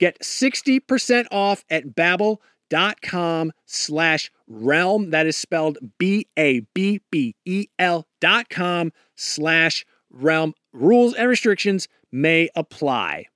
Get 60% off at babbel.com slash realm. That is spelled B-A-B-B-E-L dot com slash realm. Rules and restrictions may apply.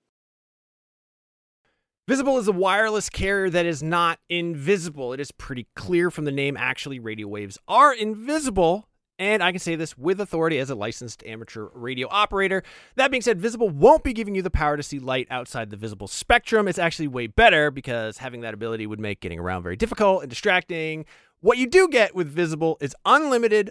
Visible is a wireless carrier that is not invisible. It is pretty clear from the name, actually, radio waves are invisible and I can say this with authority as a licensed amateur radio operator. That being said, Visible won't be giving you the power to see light outside the visible spectrum. It's actually way better because having that ability would make getting around very difficult and distracting. What you do get with Visible is unlimited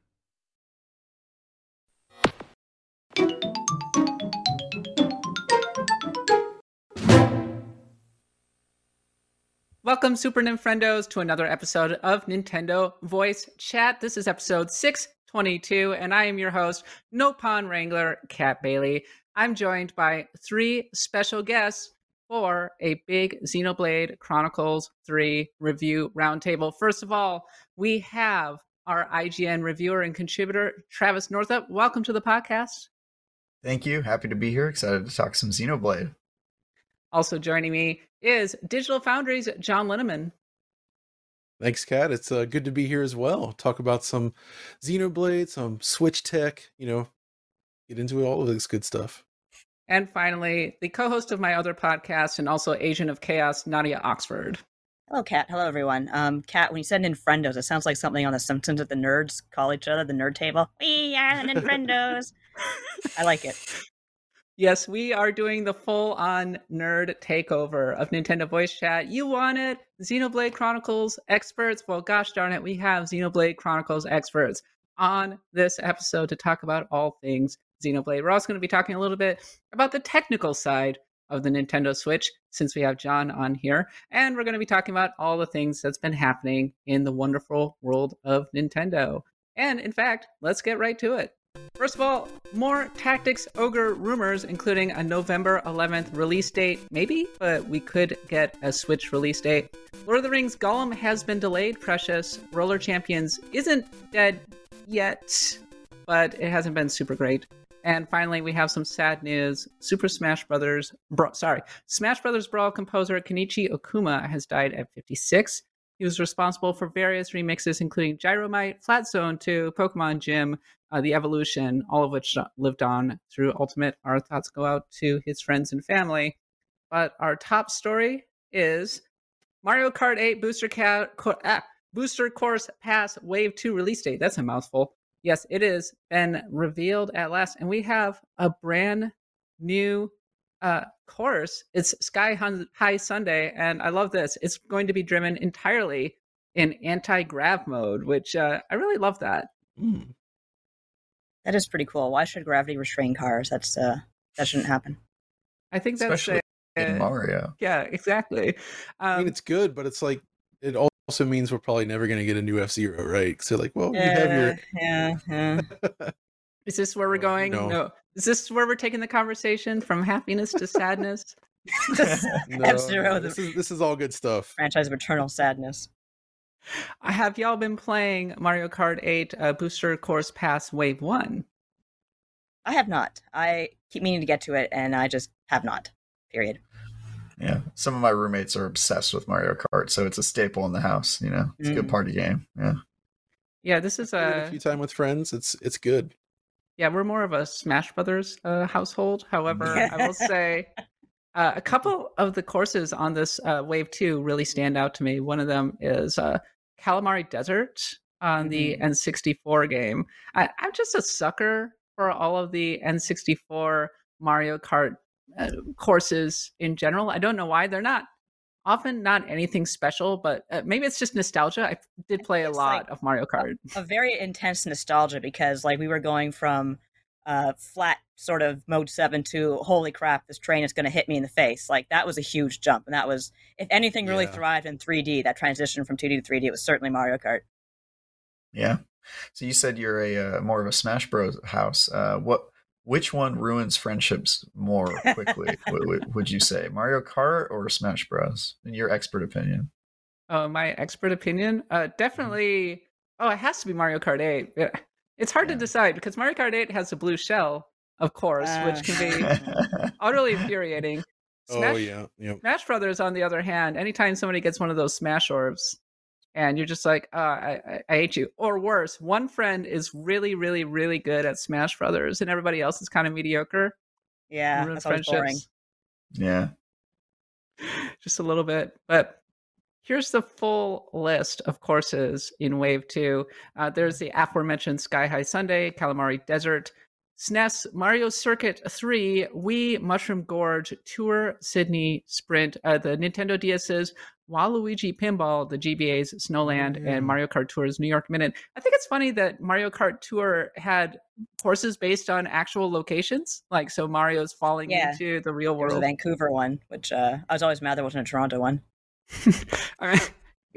Welcome, Super Nintendos, to another episode of Nintendo Voice Chat. This is episode 622, and I am your host, Nopon Wrangler, Kat Bailey. I'm joined by three special guests for a big Xenoblade Chronicles 3 review roundtable. First of all, we have our IGN reviewer and contributor, Travis Northup. Welcome to the podcast. Thank you. Happy to be here. Excited to talk some Xenoblade. Also joining me is Digital Foundry's John Linneman. Thanks, Kat. It's uh, good to be here as well. Talk about some Xenoblade, some Switch tech, you know, get into all of this good stuff. And finally, the co host of my other podcast and also Agent of Chaos, Nadia Oxford. Hello, Kat. Hello, everyone. Um, Kat, when you said Ninfrendos, it sounds like something on The Simpsons that the nerds call each other, the nerd table. We are the Ninfrendos. I like it. Yes, we are doing the full on nerd takeover of Nintendo Voice Chat. You want it? Xenoblade Chronicles experts? Well, gosh darn it, we have Xenoblade Chronicles experts on this episode to talk about all things Xenoblade. We're also going to be talking a little bit about the technical side of the Nintendo Switch since we have John on here. And we're going to be talking about all the things that's been happening in the wonderful world of Nintendo. And in fact, let's get right to it. First of all, more Tactics Ogre rumors, including a November 11th release date, maybe, but we could get a Switch release date. Lord of the Rings Gollum has been delayed, Precious. Roller Champions isn't dead yet, but it hasn't been super great. And finally, we have some sad news. Super Smash Brothers, bro, sorry, Smash Brothers Brawl composer Kenichi Okuma has died at 56. He was responsible for various remixes, including Gyromite, Flat Zone 2, Pokemon Gym, uh, The Evolution, all of which lived on through Ultimate. Our thoughts go out to his friends and family. But our top story is Mario Kart 8 Booster, Ca- Co- ah, Booster Course Pass Wave 2 release date. That's a mouthful. Yes, it is been revealed at last, and we have a brand new uh, course. It's Sky High Sunday, and I love this. It's going to be driven entirely in anti-grav mode, which uh, I really love that. Mm. That is pretty cool. Why should gravity restrain cars? That's uh that shouldn't happen. I think that's Especially a, in Mario. yeah, exactly. I mean, Um, it's good, but it's like it also means we're probably never going to get a new F Zero, right? So, like, well, you have your. yeah, yeah. is this where we're going? no. No. Is this where we're taking the conversation from happiness to sadness? No, F-Zero, no, this is this is all good stuff. franchise of eternal sadness. Have y'all been playing Mario Kart 8 uh, Booster Course Pass Wave 1? I have not. I keep meaning to get to it, and I just have not. Period. Yeah, some of my roommates are obsessed with Mario Kart, so it's a staple in the house. You know, it's a good Mm. party game. Yeah, Yeah, this is a a few time with friends. It's it's good. Yeah, we're more of a Smash Brothers uh, household. However, I will say uh, a couple of the courses on this uh, Wave Two really stand out to me. One of them is uh, Calamari Desert on the N64 game. I, I'm just a sucker for all of the N64 Mario Kart uh, courses in general. I don't know why they're not often not anything special, but uh, maybe it's just nostalgia. I did play a lot like- of Mario Kart. A very intense nostalgia because, like, we were going from uh, flat sort of mode seven to holy crap, this train is going to hit me in the face. Like, that was a huge jump, and that was, if anything, really Yeah. thrived in 3D. That transition from 2D to 3D it was certainly Mario Kart. yeah. So you said you're a uh, more of a Smash Bros. house. Uh, what? Which one ruins friendships more quickly? would, would- would you say Mario Kart or Smash Bros? In your expert opinion? Oh, my expert opinion? Uh, definitely. Oh, it has to be Mario Kart 8. It's hard to decide because Mario Kart 8 has a blue shell, of course, which can be utterly infuriating. Smash, Oh yeah, yeah. Smash Brothers, on the other hand, anytime somebody gets one of those Smash orbs, and you're just like, uh, I, I, I hate you. Or worse, one friend is really, really, really good at Smash Brothers, and everybody else is kind of mediocre. Yeah, that's always boring. yeah. just a little bit. But here's the full list of courses in Wave 2. Uh, there's the aforementioned Sky High Sunday, Calamari Desert, SNES, Mario Circuit 3, Wii, Mushroom Gorge, Tour, Sydney, Sprint, uh, the Nintendo DS's Waluigi Pinball, the GBA's Snowland, Yeah. and Mario Kart Tour's New York Minute. I think it's funny that Mario Kart Tour had courses based on actual locations. Like, so Mario's falling Yeah. into the real There was a world. Vancouver one, which uh, I was always mad there wasn't a Toronto one. I mean,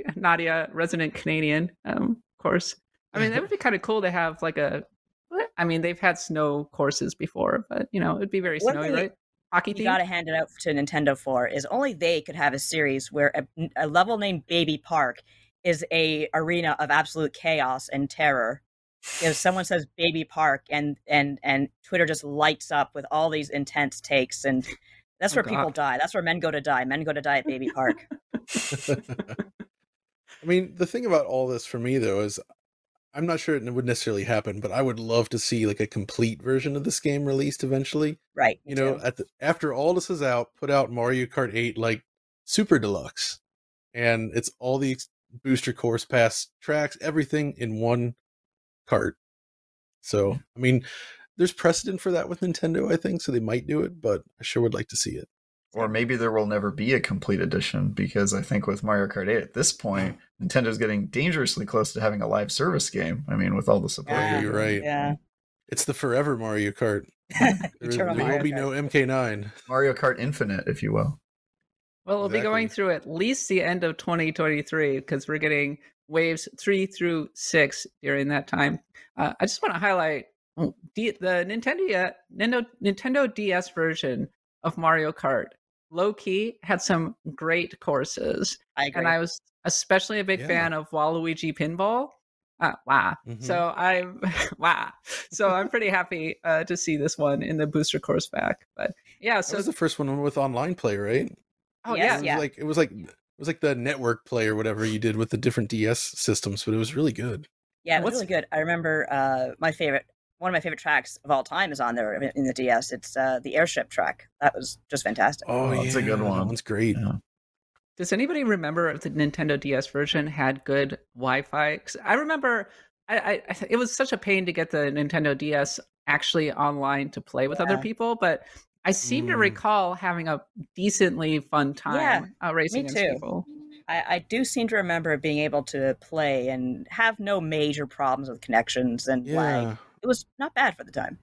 Nadia, resident Canadian, um, of course. I mean, that would be kind of cool to have like a. I mean, they've had snow courses before, but you know, it'd be very One snowy, thing right? Hockey You team. got to hand it out to Nintendo for is only they could have a series where a, a level named Baby Park is a arena of absolute chaos and terror. If someone says Baby Park and and and Twitter just lights up with all these intense takes and that's Oh, where people die. That's where men go to die. Men go to die at Baby Park. I mean, the thing about all this for me though is I'm not sure it would necessarily happen, but I would love to see like a complete version of this game released eventually. right. You know, at the after all this is out, put out Mario Kart 8 like super deluxe. And it's all the booster course pass tracks, everything in one cart. So, I mean, there's precedent for that with Nintendo, I think, so they might do it, but I sure would like to see it. Or maybe there will never be a complete edition because I think with Mario Kart 8 at this point, Nintendo's getting dangerously close to having a live service game. I mean, with all the support. Yeah, you're right. Yeah. It's the forever Mario Kart. There, there Mario will be Kart. no MK9. Mario Kart Infinite, if you will. well, we'll be going through at least the end of 2023 because we're getting waves three through six during that time. Uh, I just want to highlight the Nintendo Nintendo Nintendo DS version of Mario Kart low key had some great courses, I agree. and I was especially a big Yeah. fan of Waluigi Pinball. Uh, wow! Mhm. So I'm wow. So I'm pretty happy uh, to see this one in the booster course back. But yeah, That so was the first one with online play, right? oh Yes, yeah, It was yeah. like it was like it was like the network play or whatever you did with the different DS systems, but it was really good. Yeah, it was What's- really good. I remember uh, my favorite, one of my favorite tracks of all time is on there in- in the DS. It's uh, the airship track. That was just fantastic. Oh, Oh, that's a good one. That one's great. Yeah. Does anybody remember if the Nintendo DS version had good Wi-Fi? 'Cause I remember I, I, I it was such a pain to get the Nintendo DS actually online to play with other people, but I seem to Mm. recall having a decently fun time uh, racing me against too. people. I, I do seem to remember being able to play and have no major problems with connections and lag. Yeah. It was not bad for the time.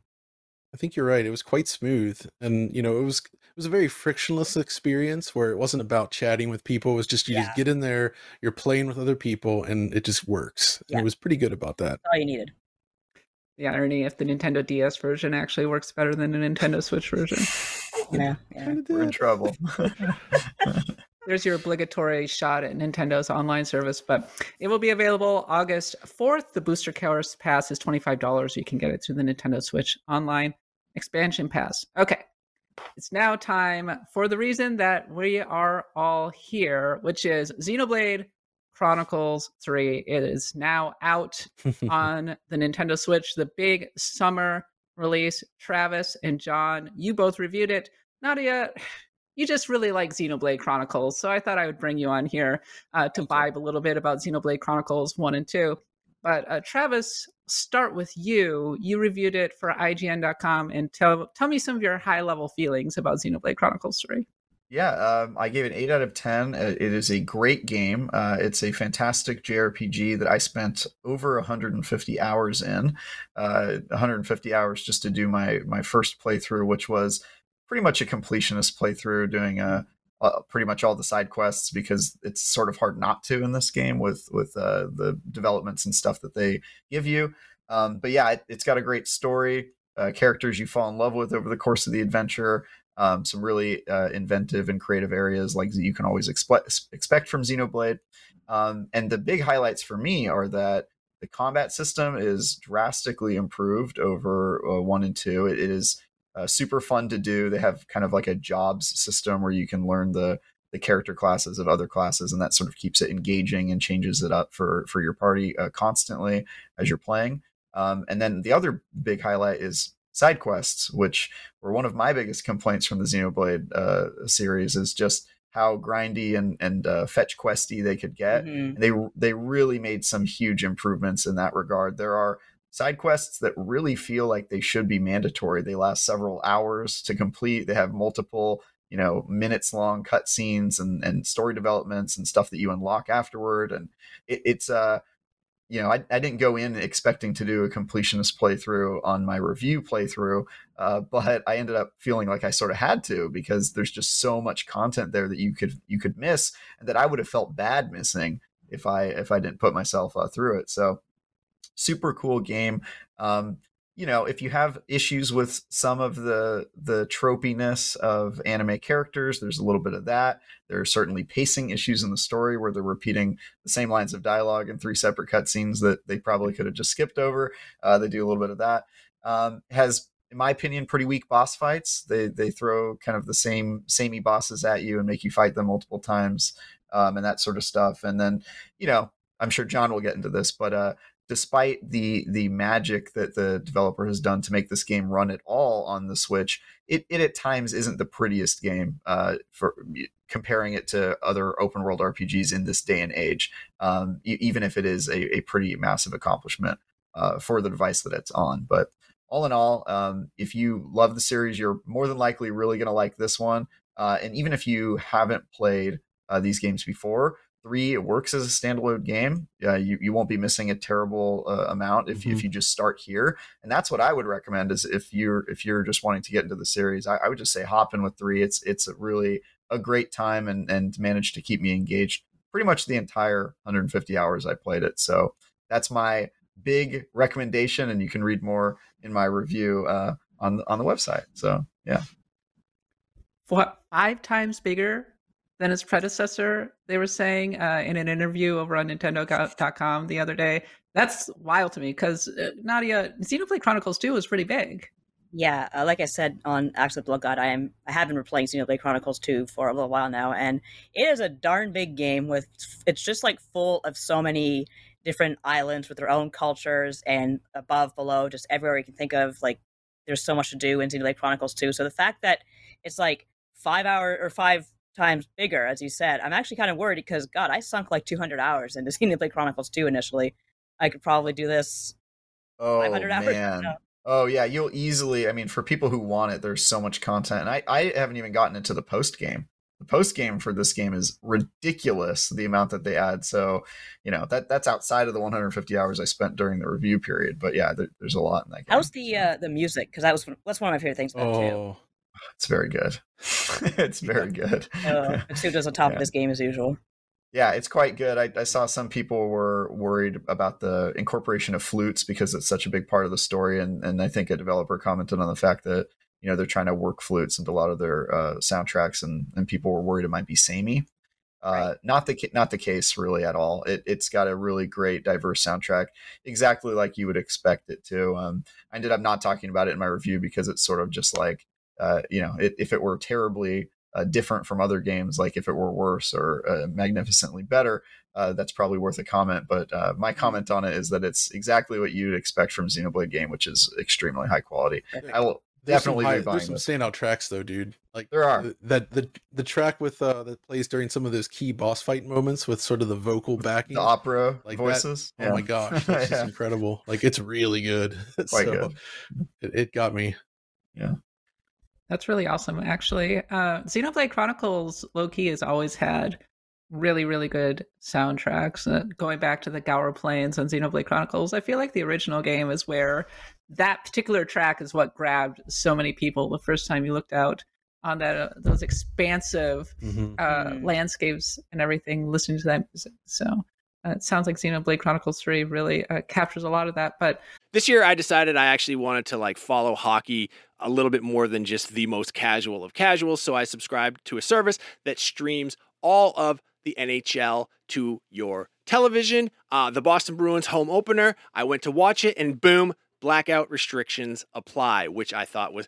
I think you're right. It was quite smooth, and you know, it was it was a very frictionless experience where it wasn't about chatting with people. It was just you Yeah. just get in there, you're playing with other people, and it just works. And Yeah. it was pretty good about that. That's all you needed. The irony if the Nintendo DS version actually works better than the Nintendo Switch version. Yeah, yeah. We're in trouble. There's your obligatory shot at Nintendo's online service, but it will be available August 4th. The Booster Course Pass is $25. You can get it through the Nintendo Switch online expansion pass. Okay. It's now time for the reason that we are all here, which is Xenoblade Chronicles 3. It is now out on the Nintendo Switch, the big summer release. Travis and John, you both reviewed it. Nadia, you just really like Xenoblade Chronicles, so I thought I would bring you on here uh, to vibe a little bit about Xenoblade Chronicles 1 and 2. But uh, Travis, start with you. You reviewed it for IGN.com and tell tell me some of your high level feelings about Xenoblade Chronicles 3. Yeah, um, I gave it eight out of ten. Uh, It is a great game. Uh, it's a fantastic JRPG that I spent over 150 hours in. Uh, 150 hours just to do my my first playthrough, which was pretty much a completionist playthrough, doing uh, uh, pretty much all the side quests because it's sort of hard not to in this game with with uh, the developments and stuff that they give you. Um, but yeah, it, it's got a great story, uh, characters you fall in love with over the course of the adventure um, some really uh, inventive and creative areas like you can always expect expect from Xenoblade. Um, and the big highlights for me are that the combat system is drastically improved over uh, one and two. It, it is uh, super fun to do. They have kind of like a jobs system where you can learn the the character classes of other classes, and that sort of keeps it engaging and changes it up for for your party uh, constantly as you're playing. Um, and then the other big highlight is side quests, which were one of my biggest complaints from the Xenoblade uh, series, is just how grindy and and uh, fetch questy they could get. Mhm. And they they really made some huge improvements in that regard. There are side quests that really feel like they should be mandatory. They last several hours to complete. They have multiple you know minutes long cutscenes and and story developments and stuff that you unlock afterward and it, it's uh you know I, I didn't go in expecting to do a completionist playthrough on my review playthrough uh, but i ended up feeling like i sort of had to because there's just so much content there that you could you could miss and that i would have felt bad missing if i if i didn't put myself uh, through it so super cool game. Um you know if you have issues with some of the the tropiness of anime characters there's a little bit of that. There are certainly pacing issues in the story where they're repeating the same lines of dialogue in three separate cutscenes that they probably could have just skipped over. Uh, they do a little bit of that. Um, has in my opinion pretty weak boss fights. They they throw kind of the same samey bosses at you and make you fight them multiple times um, and that sort of stuff. And then you know i'm sure john will get into this but uh despite the the magic that the developer has done to make this game run at all on the Switch, it, it at times isn't the prettiest game uh, for comparing it to other open world RPGs in this day and age. Um, even if it is a, a pretty massive accomplishment uh, for the device that it's on, but all in all, um, if you love the series, you're more than likely really going to like this one. Uh, and even if you haven't played uh, these games before, three it works as a standalone game. Uh, you, you won't be missing a terrible uh, amount if, you if you just start here. And that's what i would recommend is if you're if you're just wanting to get into the series i, I would just say hop in with three. It's it's a really a great time and and managed to keep me engaged pretty much the entire 150 hours i played it. So that's my big recommendation, and you can read more in my review uh, on on the website. So yeah, what five times bigger than its predecessor? They were saying uh, in an interview over on Nintendo.com the other day. That's wild to me because uh, Nadia, Xenoblade Chronicles Two is pretty big. Yeah, uh, like I said on Axe of the Blood God, I am I have been replaying Xenoblade Chronicles 2 for a little while now, and it is a darn big game with it's just like full of so many different islands with their own cultures and above, below, just everywhere you can think of. Like there's so much to do in Xenoblade Chronicles 2. So the fact that it's like five hour or five times bigger, as you said, I'm actually kind of worried because God, I sunk like 200 hours into Xenoblade play Chronicles 2 initially. I could probably do this oh 500 hours. man. No. Oh yeah, you'll easily. I mean, for people who want it, there's so much content, and I I haven't even gotten into the post game. The post game for this game is ridiculous. The amount that they add. So, you know that that's outside of the 150 hours I spent during the review period. But yeah, there, there's a lot in that game. How's the uh, the music? Because that was that's one of my favorite things about it too. It's very good. it's very good. Uh, Mitsuda's on top Yeah. of this game as usual. Yeah, it's quite good. I, I saw some people were worried about the incorporation of flutes because it's such a big part of the story, and and I think a developer commented on the fact that you know they're trying to work flutes into a lot of their uh, soundtracks, and and people were worried it might be samey. Uh, Right. Not the not the case really at all. It it's got a really great diverse soundtrack, exactly like you would expect it to. Um, I ended up not talking about it in my review because it's sort of just like uh, you know it, if it were terribly uh, different from other games, like if it were worse or uh, magnificently better, uh, that's probably worth a comment. But uh, my comment on it is that it's exactly what you'd expect from Xenoblade game, which is extremely high quality. I will there's some definitely high- be buying There's some this. standout tracks though, dude. Like There are. th- that the the track with uh that plays during some of those key boss fight moments with sort of the vocal backing. The opera Like that- voices. Oh my gosh, that's just Yeah. incredible! Like it's really good. Quite So, good. It, it got me. That's really awesome, actually. Uh, Xenoblade Chronicles low key has always had really, really good soundtracks. Uh, going back to the Gaur Plains and Xenoblade Chronicles, I feel like the original game is where that particular track is what grabbed so many people the first time you looked out on that uh, those expansive Mhm. uh, Mm. landscapes and everything, listening to that music. So uh, it sounds like Xenoblade Chronicles 3 really uh, captures a lot of that. But This year, I decided I actually wanted to like follow hockey a little bit more than just the most casual of casuals. So I subscribed to a service that streams all of the NHL to your television. Uh, the Boston Bruins home opener, I went to watch it, and boom, blackout restrictions apply, which I thought was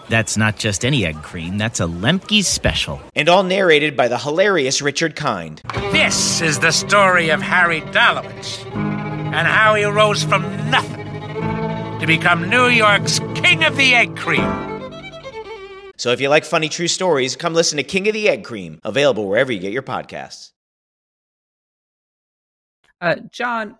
That's not just any egg cream, that's a Lemke's special. and all narrated by the hilarious Richard Kind. This is the story of Harry Dalowitz and how he rose from nothing to become New York's King of the Egg Cream. So if you like funny true stories, come listen to King of the Egg Cream, available wherever you get your podcasts. Uh, John,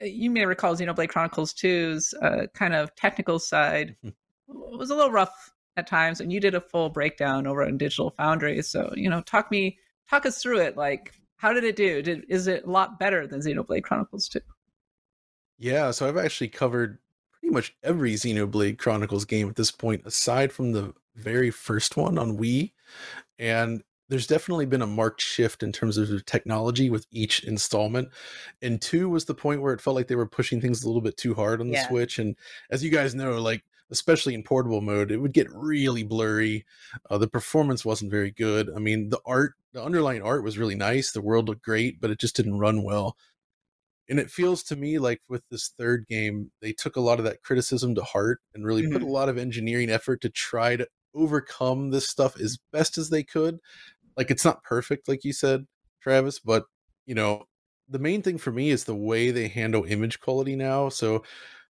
uh, you may recall Xenoblade Chronicles 2's uh, kind of technical side was a little rough at times, and you did a full breakdown over on Digital Foundry. So, you know, talk me, talk us through it. Like, how did it do? Did is it a lot better than Xenoblade Chronicles 2? Yeah, so I've actually covered pretty much every Xenoblade Chronicles game at this point, aside from the very first one on Wii. And there's definitely been a marked shift in terms of the technology with each installment. And two was the point where it felt like they were pushing things a little bit too hard on the Yeah. Switch. And as you guys know, like especially in portable mode, it would get really blurry. Uh, the performance wasn't very good. I mean, the art, the underlying art was really nice. The world looked great, but it just didn't run well and it feels to me like with this third game they took a lot of that criticism to heart and really put a lot of engineering effort to try to overcome this stuff as best as they could like it's not perfect like you said travis but you know the main thing for me is the way they handle image quality now so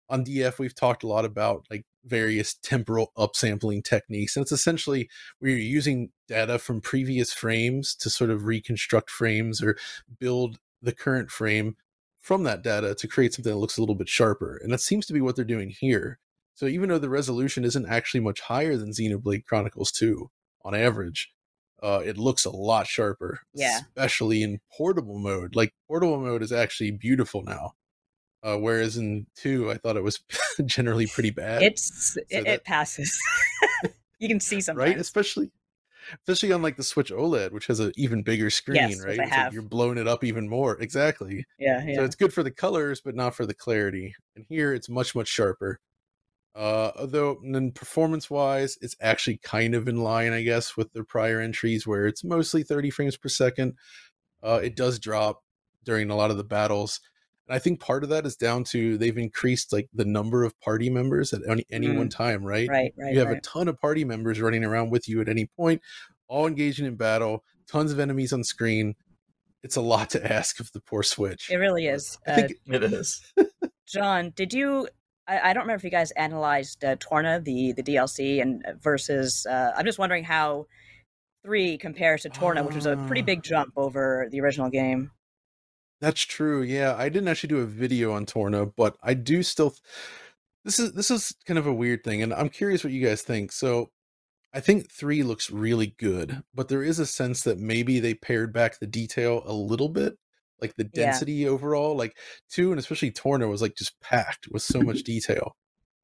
on df we've talked a lot about like various temporal upsampling techniques and it's essentially where you're using data from previous frames to sort of reconstruct frames or build the current frame from that data to create something that looks a little bit sharper. And that seems to be what they're doing here. So even though the resolution isn't actually much higher than Xenoblade Chronicles 2 on average, uh, it looks a lot sharper, Yeah. especially in portable mode. Like portable mode is actually beautiful now. Uh, whereas in 2, I thought it was generally pretty bad. It's it, that- it passes. you can see sometimes. right? Especially especially on like the Switch OLED, which has an even bigger screen, Yes, right? Like you're blowing it up even more. Exactly. Yeah, So it's good for the colors, but not for the clarity. And here it's much, much sharper. Uh, although then performance wise, it's actually kind of in line, I guess, with their prior entries where it's mostly 30 frames per second. Uh, it does drop during a lot of the battles. And I think part of that is down to they've increased like the number of party members at any, any one time, right? Mm. Right, right, You have a ton of party members running around with you at any point, all engaging in battle, tons of enemies on screen. It's a lot to ask of the poor Switch. It really is. I Uh, think It is. John, did you? I, I don't remember if you guys analyzed uh, Torna, the the DLC, and uh, versus. Uh, I'm just wondering how three compares to Torna, which was a pretty Ah. big jump over the original game. That's true. Yeah, I didn't actually do a video on Torna, but I do still. This is this is kind of a weird thing, and I'm curious what you guys think. So, I think three looks really good, but there is a sense that maybe they pared back the detail a little bit, like the Yeah. density overall. Like two, and especially Torna was like just packed with so much detail.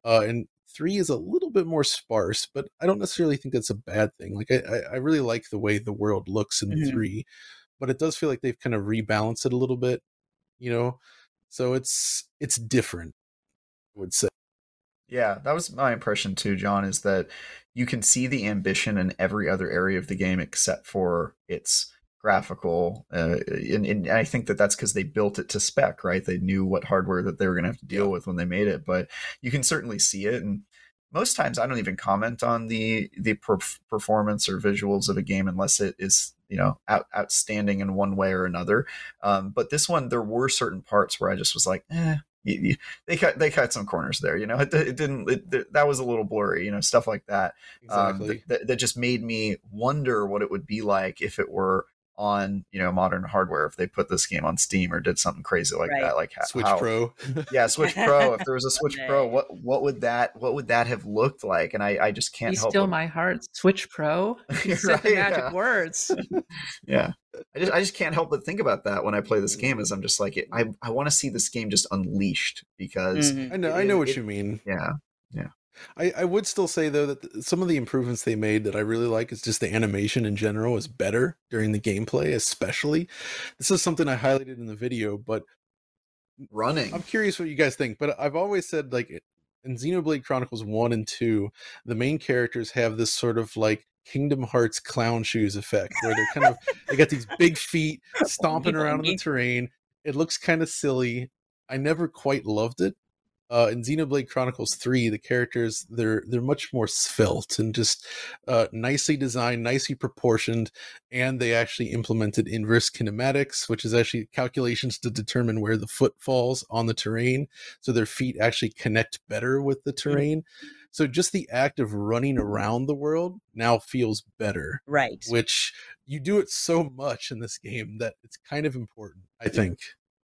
Uh, and three is a little bit more sparse, but I don't necessarily think that's a bad thing. Like I, I, I really like the way the world looks in Mhm. three, but it does feel like they've kind of rebalanced it a little bit, you know. So it's it's different, I would say. Yeah, that was my impression too, John, is that you can see the ambition in every other area of the game except for its graphical. Uh, and, and I think that that's because they built it to spec, right? They knew what hardware that they were going to have to deal with when they made it, but you can certainly see it. And most times I don't even comment on the the perf- performance or visuals of a game unless it is you know out, outstanding in one way or another. Um, but this one, there were certain parts where I just was like, eh, you, you, they cut they cut some corners there. You know, it, it didn't. It, that was a little blurry. You know, stuff like that. Um, Exactly. that, that. That just made me wonder what it would be like if it were on you know modern hardware if they put this game on Steam or did something crazy like Right. that. Like ho- Switch how, Pro. yeah, Switch Pro. If there was a Switch Pro, what what would that what would that have looked like? And I I just can't Be help. still but- my heart. Switch Pro. You You're the magic yeah. words. yeah, I just I just can't help but think about that when I play this game. is I'm just like I I want to see this game just unleashed because Mhm. I know, it- I know what it- you mean. Yeah. Yeah, I, I would still say though that th- some of the improvements they made that I really like is just the animation in general is better during the gameplay, especially. This is something I highlighted in the video, but running. I'm curious what you guys think. But I've always said like in Xenoblade Chronicles One and Two, the main characters have this sort of like Kingdom Hearts clown shoes effect, where they're kind of they got these big feet stomping around in the terrain. It looks kind of silly. I never quite loved it. Uh, in Xenoblade Chronicles 3, the characters they're they're much more svelte and just uh, nicely designed, nicely proportioned, and they actually implemented inverse kinematics, which is actually calculations to determine where the foot falls on the terrain, so their feet actually connect better with the terrain. So just the act of running around the world now feels better, Right. which you do it so much in this game that it's kind of important, I think.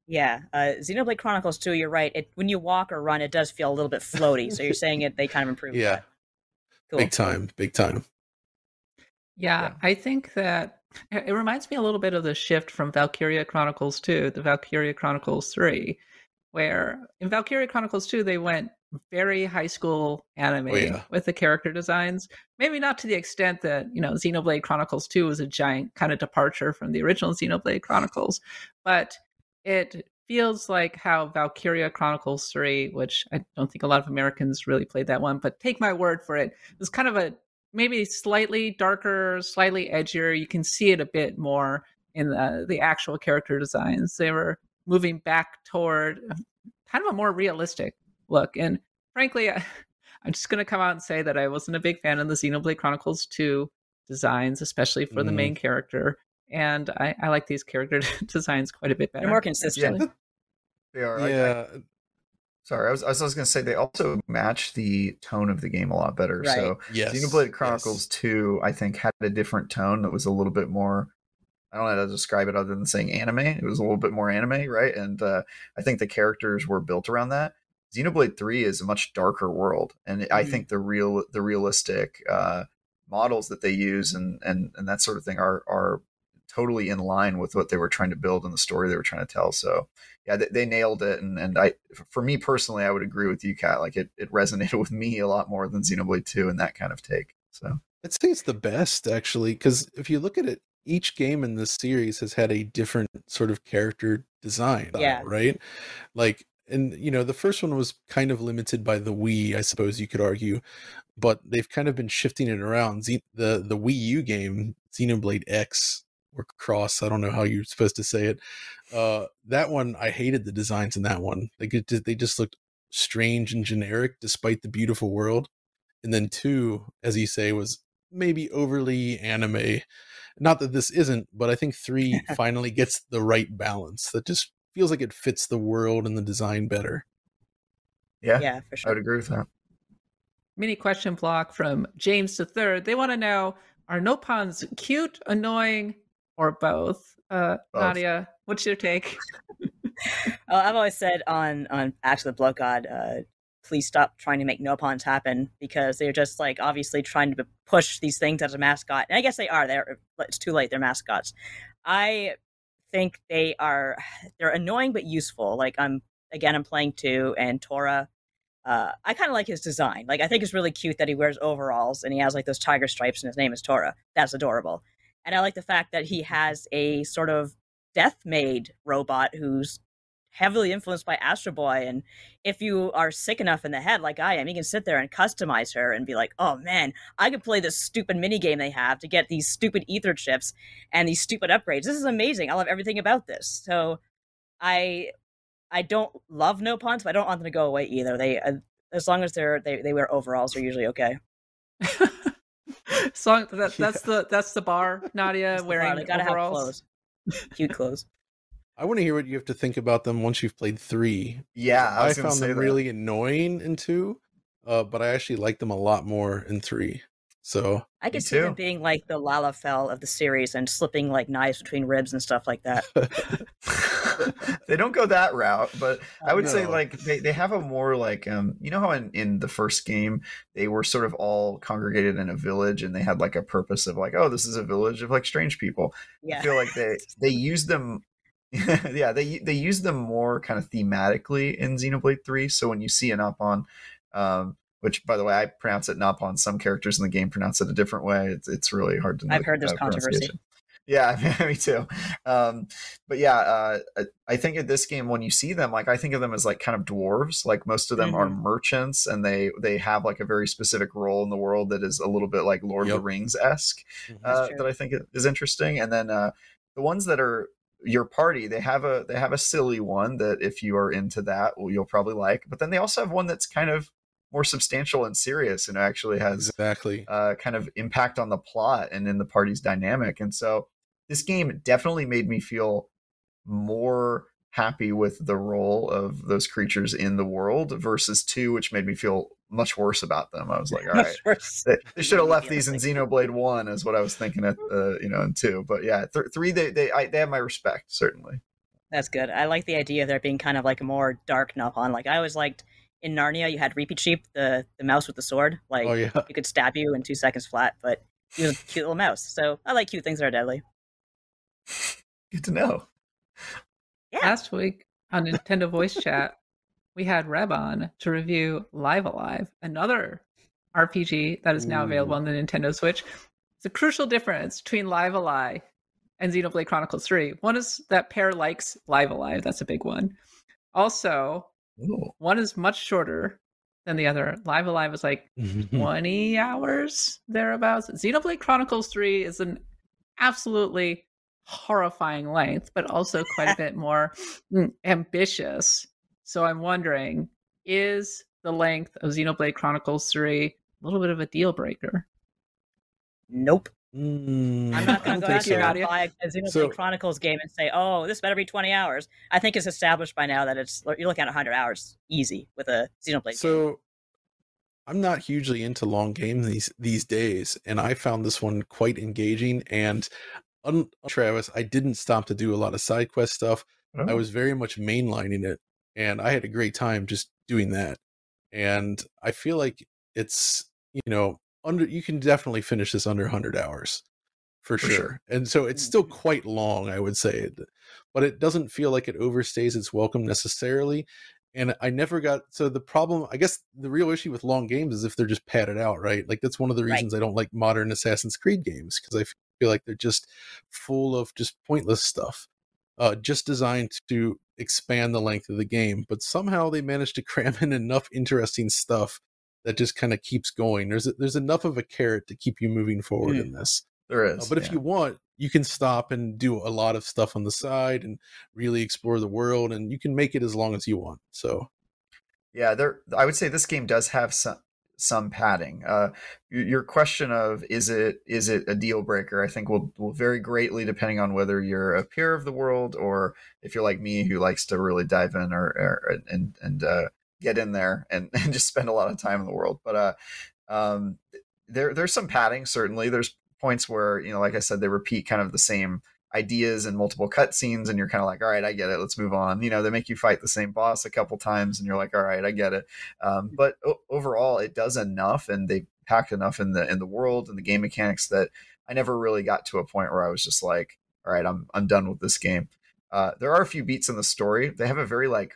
Yeah, uh, Xenoblade Chronicles 2, you're right. It, when you walk or run, it does feel a little bit floaty. so you're saying it they kind of improved. Yeah. Cool. big time, big time. Yeah, I think that it it reminds me a little bit of the shift from Valkyria Chronicles 2 to Valkyria Chronicles 3, where in Valkyria Chronicles 2, they went very high school anime Oh, yeah. with the character designs. Maybe not to the extent that, you know, Xenoblade Chronicles 2 was a giant kind of departure from the original Xenoblade Chronicles, but it feels like how Valkyria Chronicles 3, which I don't think a lot of Americans really played that one, but take my word for it, it was kind of a maybe slightly darker, slightly edgier. You can see it a bit more in the, the actual character designs. They were moving back toward kind of a more realistic look. And frankly, I, I'm just going to come out and say that I wasn't a big fan of the Xenoblade Chronicles 2 designs, especially for the Mm. main character. And I, I like these character designs quite a bit better. They're more consistent. actually. They are. I- I- Yeah, sorry, I was I was, going to say they also match the tone of the game a lot better. So Right. Yes, Xenoblade Chronicles Two, I think, had a different tone that was a little bit more. I don't know how to describe it other than saying anime. It was a little bit more anime, right? And uh, I think the characters were built around that. Xenoblade Three is a much darker world, and I Mhm. think the real the realistic uh, models that they use and and and that sort of thing are are totally in line with what they were trying to build and the story they were trying to tell. So yeah, they, they nailed it. And and I, for me personally, I would agree with you, Kat. Like it, it resonated with me a lot more than Xenoblade Two and that kind of take. So I'd say it's the best actually, because if you look at it, each game in this series has had a different sort of character design. style, Yeah. Right. Like, and you know, the first one was kind of limited by the Wii, I suppose you could argue, but they've kind of been shifting it around. Z- the the Wii U game, Xenoblade X or Cross, I don't know how you're supposed to say it. Uh, that one, I hated the designs in that one. Like, it, just- they just looked strange and generic, despite the beautiful world and then two as you say was maybe overly anime not that this isn't but i think three finally gets the right balance that just feels like it fits the world and the design better yeah, Yeah, for sure. I would agree with that. Mini question block from James the Third. They want to know: Are Nopons cute, annoying, or both? Uh, Both. Nadia, what's your take? Oh, I've always said on on Axe of the Blood God, uh, please stop trying to make no Nopons happen because they're just like obviously trying to push these things as a mascot, and I guess they are. They're it's too late. They're mascots. I think they are they're annoying but useful. Like I'm again, I'm playing two, and Tora. Uh, I kind of like his design. Like I think it's really cute that he wears overalls and he has like those tiger stripes, and his name is Tora. That's adorable. And I like the fact that he has a sort of death made robot who's heavily influenced by Astro Boy. And if you are sick enough in the head, like I am, you can sit there and customize her and be like, oh man, I could play this stupid mini game they have to get these stupid ether chips and these stupid upgrades. This is amazing. I love everything about this. So I I don't love Nopons, but I don't want them to go away either. They uh, as long as they're they, they wear overalls, they're usually okay. So that, that's the that's the bar. Nadia That's the bar. wearing They gotta overalls. have clothes, cute clothes. i want to hear what you have to think about them once you've played three Yeah, I i, was gonna found say them that. really annoying in two uh, but i actually like them a lot more in three so I could see them too. being like the Lalafell of the series and slipping like knives between ribs and stuff like that. they don't go that route, but I would say like they, they have a more like um you know how in, in the first game they were sort of all congregated in a village and they had like a purpose of like oh this is a village of like strange people. Yeah. I feel like they they use them yeah they they use them more kind of thematically in Xenoblade 3 so when you see an Napon um which by the way I pronounce it Napon some characters in the game pronounce it a different way it's, it's really hard to know I've heard there's uh, controversy. Yeah, me too. Um, but yeah, uh, I- I think in this game when you see them, like I think of them as like kind of dwarves. Like most of them are Mhm. merchants, and they they have like a very specific role in the world that is a little bit like Lord of the Rings esque. Uh, that I think is interesting. And then uh, the ones that are your party, they have a they have a silly one that if you are into that, well, you'll probably like. But then they also have one that's kind of more substantial and serious, and actually has Exactly. uh, kind of impact on the plot and in the party's dynamic. And so this game definitely made me feel more happy with the role of those creatures in the world versus two, which made me feel much worse about them. I was like, all right, they, they should have left these in Xenoblade One, is what I was thinking at uh, you know in two. But yeah, th- three they they I, they have my respect certainly. That's good. I like the idea of there being kind of like a more dark Nopon. Like I always liked in Narnia, you had Reepicheep, the the mouse with the sword. Like Oh, yeah. you could stab you in two seconds flat, but he was a cute little mouse. So I like cute things that are deadly. Good to know. Yeah. Last week on Nintendo Voice Chat, we had Reb on to review Live A Live, another RPG that is now available on the Nintendo Switch. It's a crucial difference between Live A Live and Xenoblade Chronicles 3. One is that pair likes Live A Live. That's a big one. Also, one is much shorter than the other. Live A Live is like 20 hours thereabouts. Xenoblade Chronicles 3 is an absolutely horrifying length, but also quite a bit more mm, ambitious. So I'm wondering, is the length of Xenoblade Chronicles 3 a little bit of a deal breaker? Nope. Mm, I'm not going to go think out there so. and buy a Xenoblade So- Chronicles game and say, "Oh, this better be 20 hours." I think it's established by now that it's you're looking at 100 hours easy with a Xenoblade. game. So I'm not hugely into long games these these days, and I found this one quite engaging. And un- Travis, I didn't stop to do a lot of side quest stuff. I Oh. was very much mainlining it, and I had a great time just doing that. And I feel like it's you know under you can definitely finish this under 100 hours for, For sure. sure. And so it's still quite long, I would say, but it doesn't feel like it overstays its welcome necessarily. And I never got so the problem. I guess the real issue with long games is if they're just padded out, right? Like that's one of the Right. reasons I don't like modern Assassin's Creed games because I feel like they're just full of just pointless stuff, uh, just designed to expand the length of the game. But somehow they managed to cram in enough interesting stuff that just kind of keeps going. There's there's enough of a carrot to keep you moving forward in this. There is, Uh, but if you want, you can stop and do a lot of stuff on the side and really explore the world, and you can make it as long as you want. So Yeah, there. I would say this game does have some some padding. Uh, your question of is it is it a deal breaker? I think will will vary greatly depending on whether you're a peer of the world or if you're like me who likes to really dive in or, or and and uh, get in there and, and just spend a lot of time in the world. But uh, um, there there's some padding certainly. There's points where you know, like I said, they repeat kind of the same ideas and multiple cutscenes, and you're kind of like, all right, I get it. Let's move on. You know, they make you fight the same boss a couple times, and you're like, all right, I get it. Um, but o- overall, it does enough, and they packed enough in the in the world and the game mechanics that I never really got to a point where I was just like, all right, I'm I'm done with this game. Uh, there are a few beats in the story. They have a very like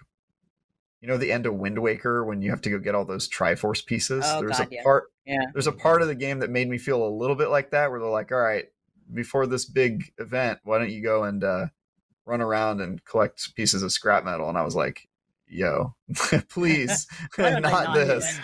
you know the end of Wind Waker when you have to go get all those Triforce pieces. Oh, there's God, a yeah. part Yeah. there's a part of the game that made me feel a little bit like that where they're like, all right, before this big event, why don't you go and uh, run around and collect pieces of scrap metal? And I was like, yo, please, not not this.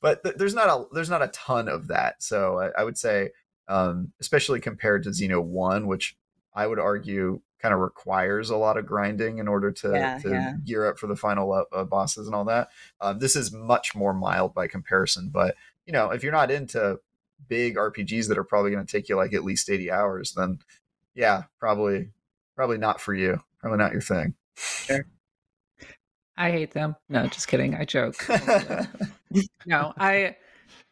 but th- there's not a there's not a ton of that. So I, I would say, um, especially compared to Xeno One, which I would argue kind of requires a lot of grinding in order to, Yeah, to yeah. gear up for the final uh, uh, bosses and all that. Um, this is much more mild by comparison, but you know, if you're not into big RPGs that are probably going to take you like at least 80 hours, then yeah, probably probably not for you. Probably not your thing. I hate them. No, just kidding. I joke. no, I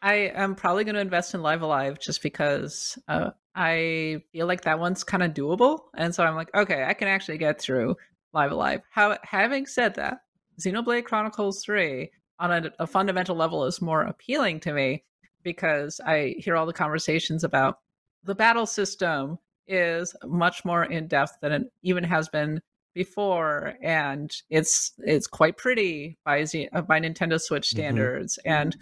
I am probably going to invest in Live A Live just because uh, I feel like that one's kind of doable, and so I'm like, okay, I can actually get through Live A Live. How, having said that, Xenoblade Chronicles 3 on a, a fundamental level is more appealing to me because I hear all the conversations about the battle system is much more in depth than it even has been before, and it's it's quite pretty by Z- uh, by Nintendo Switch Mm-hmm. standards. And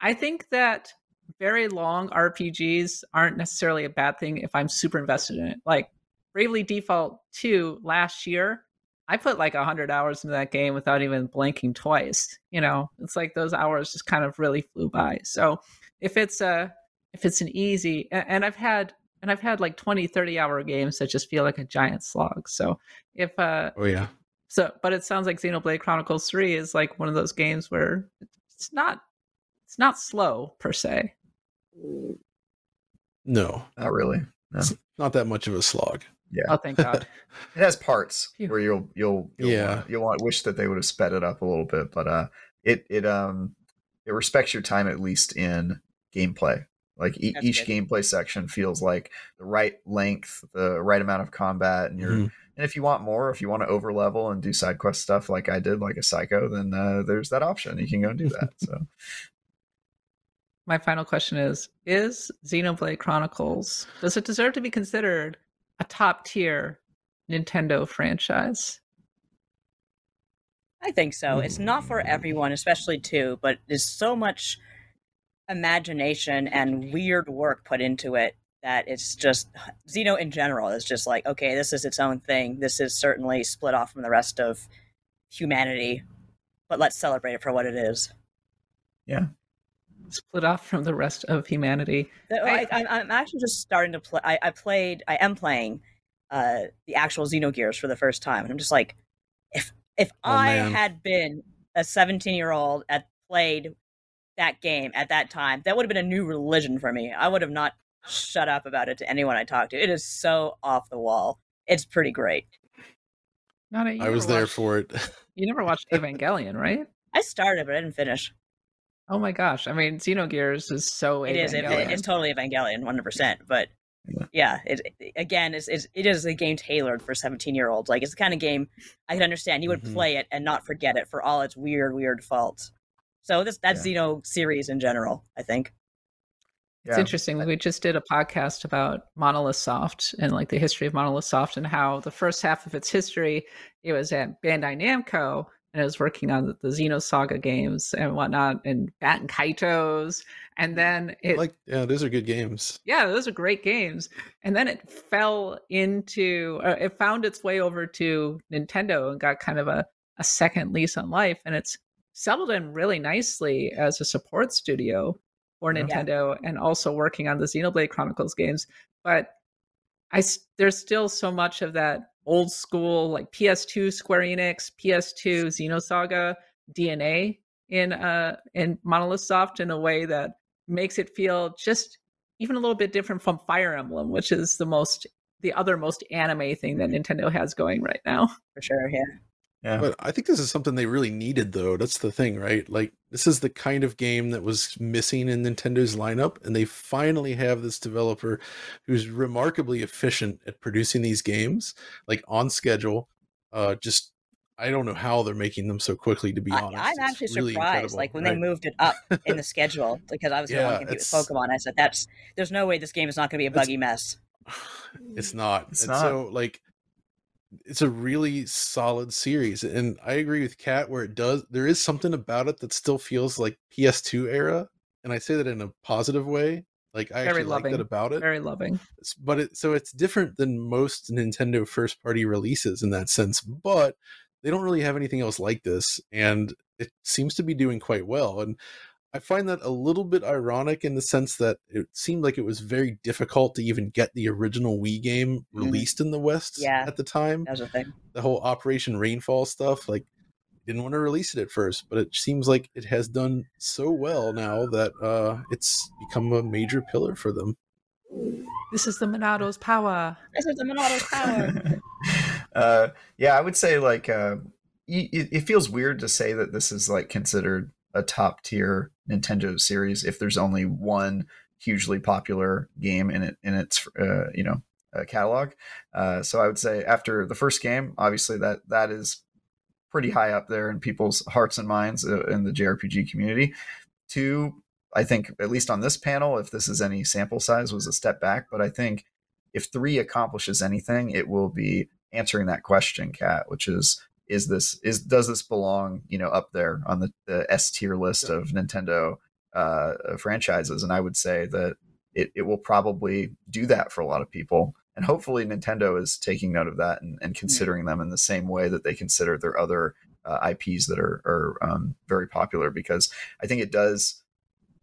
I think that very long RPGs aren't necessarily a bad thing if I'm super invested in it. Like Bravely Default 2 last year, I put like 100 hours into that game without even blinking twice. You know, it's like those hours just kind of really flew by. So if it's a if it's an easy and I've had and I've had like 20 30 hour games that just feel like a giant slog. So if uh Oh yeah. so but it sounds like Xenoblade Chronicles 3 is like one of those games where it's not it's not slow per se. No, Not really. No. it's not that much of a slog. Yeah. Oh thank God. It has parts Phew. where you'll you'll, you'll Yeah. want, you'll want wish that they would have sped it up a little bit, but uh, it it um it respects your time at least in gameplay. Like e- each good. gameplay section feels like the right length, the right amount of combat, and you're Mhm. and if you want more, if you want to over level and do side quest stuff like I did, like a psycho, then uh, there's that option. You can go and do that. So My final question is Is Xenoblade Chronicles, does it deserve to be considered a top tier Nintendo franchise? I think so. It's not for mm. everyone, especially two, but there's so much imagination and weird work put into it that it's just Xeno in general is just like, okay, this is its own thing. This is certainly split off from the rest of humanity, but let's celebrate it for what it is. Split off from the rest of humanity. I- I, I, I'm actually just starting to play. I, I played. I am playing uh, the actual Xenogears for the first time, and I'm just like, if if Oh, I man. had been a 17 year old and played that game at that time, that would have been a new religion for me. I would have not shut up about it to anyone I talked to. It is so off the wall. It's pretty great. Not a, you I was never there for it. You never watched Evangelion, right? I started, but I didn't finish. Oh my gosh. I mean, Xenogears is so It is. It, Evangelion. it's totally Evangelion, 100. percent But Yeah. yeah, it again, it's, it's it is a game tailored for 17 year olds. Like it's the kind of game I can understand you would Mhm. play it and not forget it for all its weird, weird faults. So this that's Xeno series in general. I think. It's Yeah. interesting. Like we just did a podcast about Monolith Soft and like the history of Monolith Soft and how the first half of its history it was at Bandai Namco and I was working on the, the Xenosaga games and whatnot and Baten Kaitos. And then it like, yeah, those are good games. yeah, those are great games. And then it fell into, uh, it found its way over to Nintendo and got kind of a, a second lease on life. And it's settled in really nicely as a support studio for Yeah. Nintendo and also working on the Xenoblade Chronicles games. But I there's still so much of that old school, like PS2 Square Enix, PS2 Xenosaga DNA in uh in Monolith Soft in a way that makes it feel just even a little bit different from Fire Emblem, which is the most the other most anime thing that Nintendo has going right now. For sure, yeah. Yeah. But I think this is something they really needed, though. That's the thing, right? Like, this is the kind of game that was missing in Nintendo's lineup, and they finally have this developer who's remarkably efficient at producing these games, like on schedule. Uh, just I don't know how they're making them so quickly. To be I, honest, I'm It's actually really surprised. incredible, Like when right? they moved it up in the schedule, because I was going to compete with Pokemon. I said, "That's there's no way this game is not going to be a buggy mess." it's not. It's and not. so like it's a really solid series. And I agree with Kat where it does there is something about it that still feels like PS2 era. And I say that in a positive way. Like I Very actually like that about it. Very loving. But it so it's different than most Nintendo first party releases in that sense, but they don't really have anything else like this and it seems to be doing quite well and I find that a little bit ironic in the sense that it seemed like it was very difficult to even get the original Wii game Mhm. released in the West Yeah. at the time. That was a thing. The whole Operation Rainfall stuff, like didn't want to release it at first, but it seems like it has done so well now that uh, it's become a major pillar for them. This is the Monado's power. This is the Monado's power. uh, yeah, I would say like uh, it, it feels weird to say that this is like considered a top tier Nintendo series if there's only one hugely popular game in it in its uh, you know uh, catalog. Uh, so I would say after the first game, obviously that that is pretty high up there in people's hearts and minds uh, in the JRPG community. Two, I think at least on this panel, if this is any sample size, was a step back. But I think if three accomplishes anything, it will be answering that question, Kat, which is is this is does this belong you know up there on the, the S tier list of Nintendo uh, franchises? And I would say that it, it will probably do that for a lot of people. And hopefully Nintendo is taking note of that and, and considering them in the same way that they consider their other uh, IPs that are, are um, very popular because I think it does,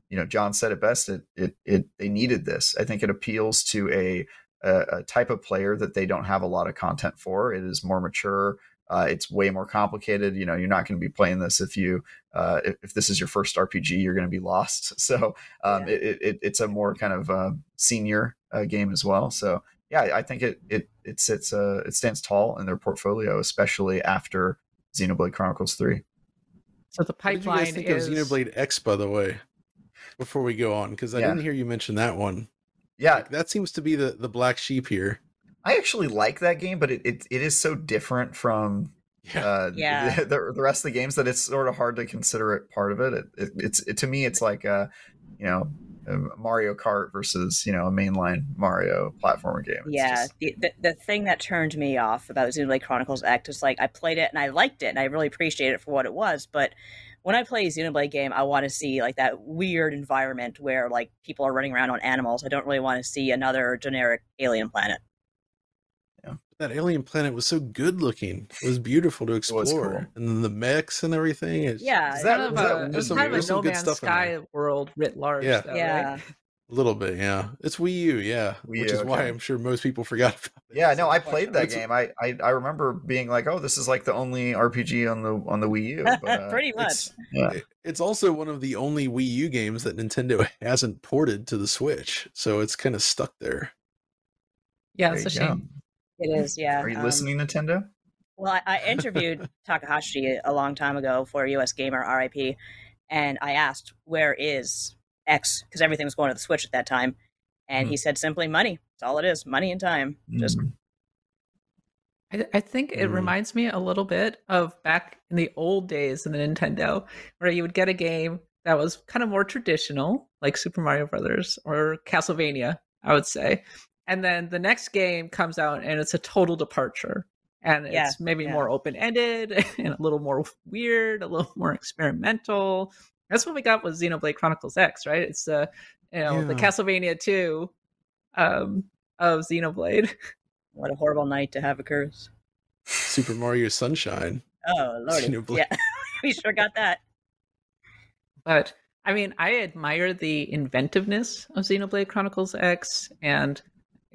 you know, John said it best. It, it, it, they needed this. I think it appeals to a, a, a type of player that they don't have a lot of content for. It is more mature. Uh, it's way more complicated. You know, you're not going to be playing this if you uh, if, if, this is your first RPG, you're going to be lost. So um, yeah. it, it, it's a more kind of uh, senior uh, game as well. So yeah, I think it it it sits uh, it stands tall in their portfolio, especially after Xenoblade Chronicles Three. So the pipeline what did you guys think is of Xenoblade X, by the way. Before we go on, because I Yeah. didn't hear you mention that one. Yeah, Like, that seems to be the the black sheep here. I actually like that game, but it, it, it is so different from Yeah. uh, Yeah. the, the rest of the games that it's sort of hard to consider it part of it. it, it it's it, to me, it's like uh, you know um, Mario Kart versus you know a mainline Mario platformer game. It's yeah, just- the, the the thing that turned me off about Xenoblade Chronicles X is like I played it and I liked it and I really appreciated it for what it was, but when I play a Xenoblade game, I want to see like that weird environment where like people are running around on animals. I don't really want to see another generic alien planet. That alien planet was so good looking. It was beautiful to explore, cool. and then the mechs and everything. It's Yeah, Is that- kind of was that- a, it was was some- kind of there's a some No good Man's stuff in Sky there. world writ large. Yeah. though, yeah. right? a little bit. Yeah, it's Wii U. Yeah, Wii which U, is why. I'm sure most people forgot about it. Yeah, no, I played that game. I, I I remember being like, oh, this is like the only RPG on the on the Wii U. But, uh, Pretty much. It's, Yeah. it's also one of the only Wii U games that Nintendo hasn't ported to the Switch, so it's kind of stuck there. Yeah, there it's a go. shame. It is, yeah. Are you Um, listening, Nintendo? Well, I, I interviewed Takahashi a long time ago for US Gamer RIP, and I asked, where is X? Because everything was going to the Switch at that time. And he said simply money. That's all it is money and time. Just Mm. I, I think it Mm. reminds me a little bit of back in the old days in the Nintendo, where you would get a game that was kind of more traditional, like Super Mario Brothers or Castlevania, I would say. And then the next game comes out and it's a total departure. And Yeah, it's maybe yeah. more open ended and a little more weird, a little more experimental. That's what we got with Xenoblade Chronicles X, right? It's the you know the Yeah. Castlevania 2 um, of Xenoblade. what a horrible night to have a curse. Super Mario Sunshine. Oh, lordy. Xenoblade. Yeah, we sure got that. But I mean, I admire the inventiveness of Xenoblade Chronicles X, and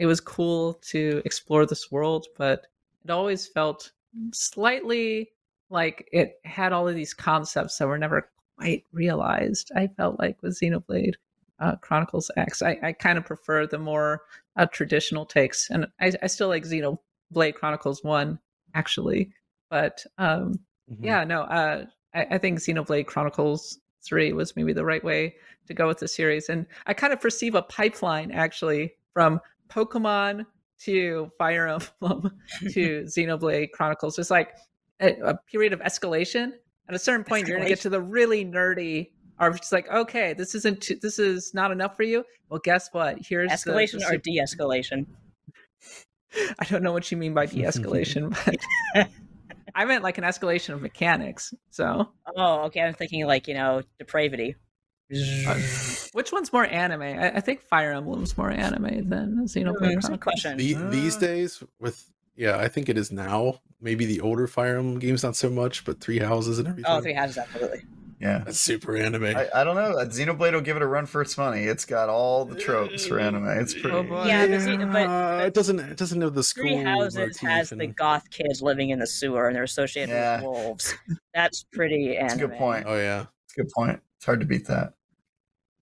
it was cool to explore this world, but it always felt slightly like it had all of these concepts that were never quite realized. I felt like with Xenoblade uh, Chronicles X, I, I kind of prefer the more uh, traditional takes, and I, I still like Xenoblade Chronicles One actually, but um, Mhm. yeah, no, uh, I, I think Xenoblade Chronicles 3 was maybe the right way to go with the series. And I kind of perceive a pipeline actually from Pokemon to Fire Emblem to Xenoblade Chronicles. It's like a, a period of escalation. At a certain point, you're going to get to the really nerdy. Are just like, okay, this isn't too, this is not enough for you. Well, guess what? Here's the- Escalation the or super- de-escalation? I don't know what you mean by de-escalation, but I meant like an escalation of mechanics. So Oh, okay. I'm thinking like you know depravity. Uh, which one's more anime? I, I think Fire Emblem's more anime than Xenoblade Hmm, Chronicles. question. The, these Uh, days, with yeah, I think it is now. Maybe the older Fire Emblem games not so much, but Three Houses and everything. Oh, three houses, absolutely. Yeah. That's super anime. I, I don't know. Xenoblade will give it a run for its money. It's got all the tropes for anime. It's pretty. Oh, boy. Yeah, but, see, but Uh, it doesn't. It doesn't have the school Three Houses has and- the goth kids living in the sewer and they're associated Yeah. with wolves. That's pretty Anime. That's a good point. Oh yeah. It's a good point. It's hard to beat that.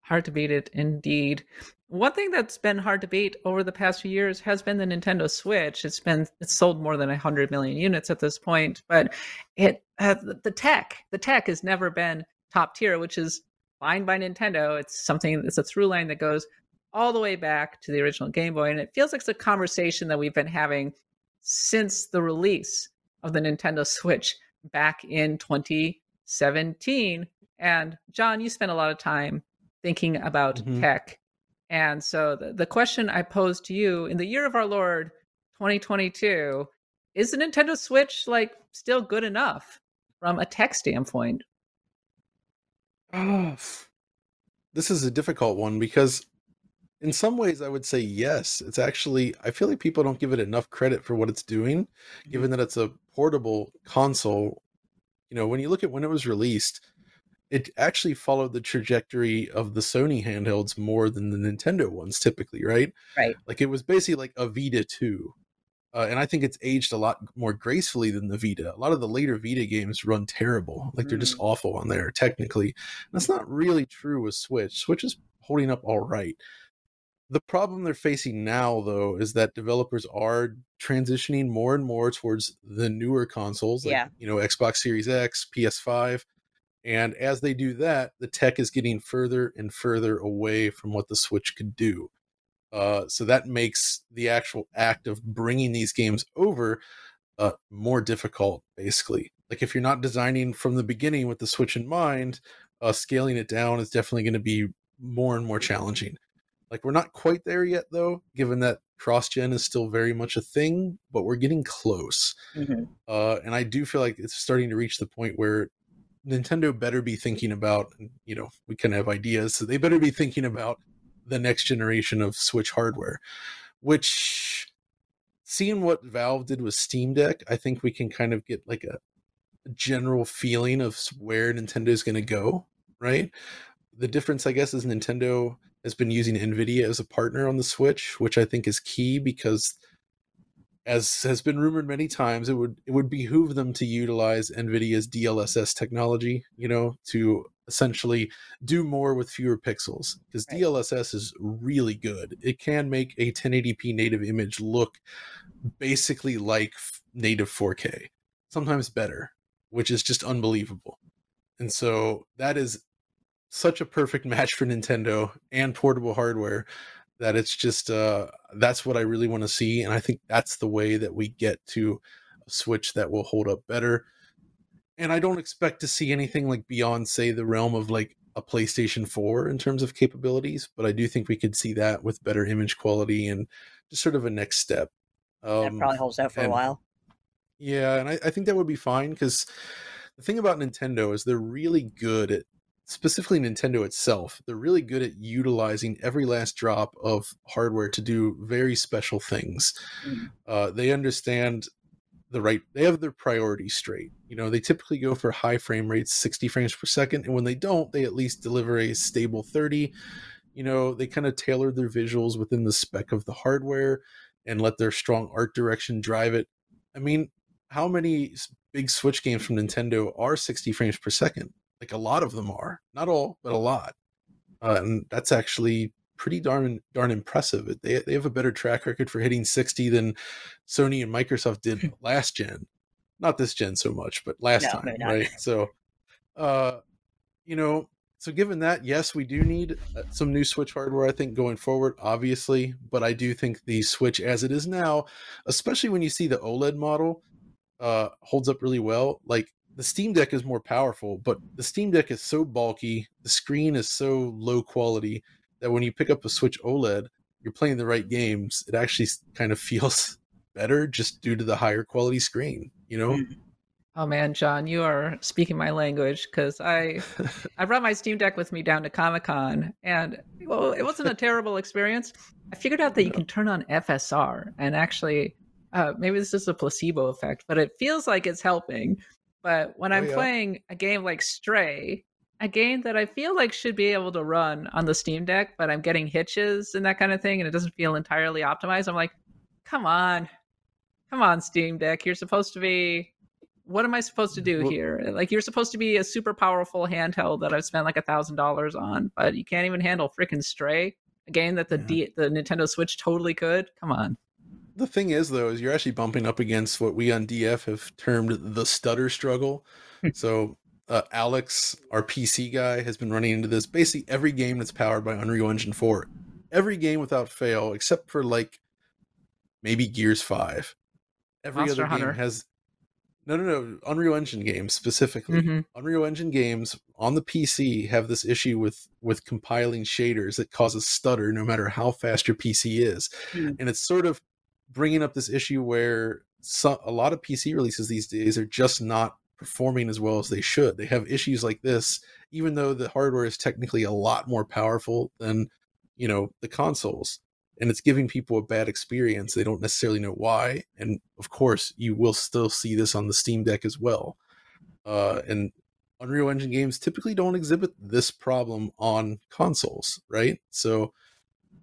Hard to beat it, indeed. One thing that's been hard to beat over the past few years has been the Nintendo Switch. It's been it's sold more than hundred million units at this point, but it uh, the tech the tech has never been top tier, which is fine by Nintendo. It's something it's a through line that goes all the way back to the original Game Boy. And it feels like it's a conversation that we've been having since the release of the Nintendo Switch back in 2017. And John, you spent a lot of time thinking about Mhm. tech. And so the, the question I pose to you in the year of our Lord 2022 is the Nintendo Switch like still good enough from a tech standpoint? Ah, this is a difficult one because in some ways I would say yes. It's actually I feel like people don't give it enough credit for what it's doing, given that it's a portable console. You know, when you look at when it was released, it actually followed the trajectory of the Sony handhelds more than the Nintendo ones typically, right? Right. Like it was basically like a Vita 2. Uh, and I think it's aged a lot more gracefully than the Vita. A lot of the later Vita games run terrible. Like they're just awful on there technically. And that's not really true with Switch. Switch is holding up all right. The problem they're facing now, though, is that developers are transitioning more and more towards the newer consoles, like Yeah. you know Xbox Series X, PS5, and as they do that, the tech is getting further and further away from what the Switch could do. Uh, so that makes the actual act of bringing these games over uh, more difficult, basically. Like if you're not designing from the beginning with the Switch in mind, uh, scaling it down is definitely going to be more and more challenging. Like we're not quite there yet, though, given that cross gen is still very much a thing, but we're getting close. Mhm. Uh, and I do feel like it's starting to reach the point where Nintendo better be thinking about, you know, we of have ideas, so they better be thinking about the next generation of Switch hardware, which seeing what Valve did with Steam Deck, I think we can kind of get like a general feeling of where Nintendo is going to go, right? The difference, I guess, is Nintendo has been using Nvidia as a partner on the Switch, which I think is key because as has been rumored many times, it would it would behoove them to utilize Nvidia's DLSS technology, you know, to essentially do more with fewer pixels because DLSS is really good. It can make a 1080p native image look basically like native 4K, sometimes better, which is just unbelievable. And so that is such a perfect match for Nintendo and portable hardware that it's just uh that's what I really want to see and I think that's the way that we get to a Switch that will hold up better. And I don't expect to see anything like beyond say the realm of like a PlayStation 4 in terms of capabilities, but I do think we could see that with better image quality and just sort of a next step. That Um, probably holds out for a while. yeah, and I, I think that would be fine because the thing about Nintendo is they're really good at specifically Nintendo itself. They're really good at utilizing every last drop of hardware to do very special things. Uh, they understand the right they have their priorities straight. You know, they typically go for high frame rates, 60 frames per second, and when they don't, they at least deliver a stable 30. You know, they kind of tailor their visuals within the spec of the hardware and let their strong art direction drive it. I mean, how many big Switch games from Nintendo are 60 frames per second? Like a lot of them are, not all, but a lot. Uh, and that's actually pretty darn darn impressive. They they have a better track record for hitting 60 than Sony and Microsoft did last gen. Not this gen so much, but last No, time, right? So, uh, you know, so given that, yes, we do need uh, some new Switch hardware. I think going forward, obviously, but I do think the Switch as it is now, especially when you see the OLED model, uh, holds up really well. Like the Steam Deck is more powerful, but the Steam Deck is so bulky, the screen is so low quality that when you pick up a Switch OLED, you're playing the right games. It actually kind of feels better just due to the higher quality screen. You know, Oh man, John, you are speaking my language because I I brought my Steam Deck with me down to Comic Con, and well, it wasn't a terrible experience. I figured out that you can turn on FSR, and actually, uh, maybe this is a placebo effect, but it feels like it's helping. But when Oh, I'm yeah. playing a game like Stray, a game that I feel like should be able to run on the Steam Deck, but I'm getting hitches and that kind of thing, and it doesn't feel entirely optimized. I'm like, come on, come on, Steam Deck, you're supposed to be what am I supposed to do here? Eh, like you're supposed to be a super powerful handheld that I've spent like a thousand dollars on, but you can't even handle freaking Stray, a game that the D- the Nintendo Switch totally could. Come on. The thing is though is you're actually bumping up against what we on df have termed the stutter struggle so uh, alex our pc guy has been running into this basically every game that's powered by unreal engine 4 every game without fail, except for like maybe Gears Five. Every Monster other Hunter. game has no, no, no. Unreal Engine games specifically. Mhm. Unreal Engine games on the PC have this issue with with compiling shaders that causes stutter no matter how fast your PC is, Hmm. and it's sort of bringing up this issue where so, a lot of PC releases these days are just not performing as well as they should. They have issues like this, even though the hardware is technically a lot more powerful than you know the consoles and it's giving people a bad experience. They don't necessarily know why and of course you will still see this on the steam deck as well. Uh, and unreal engine games typically don't exhibit this problem on consoles right? So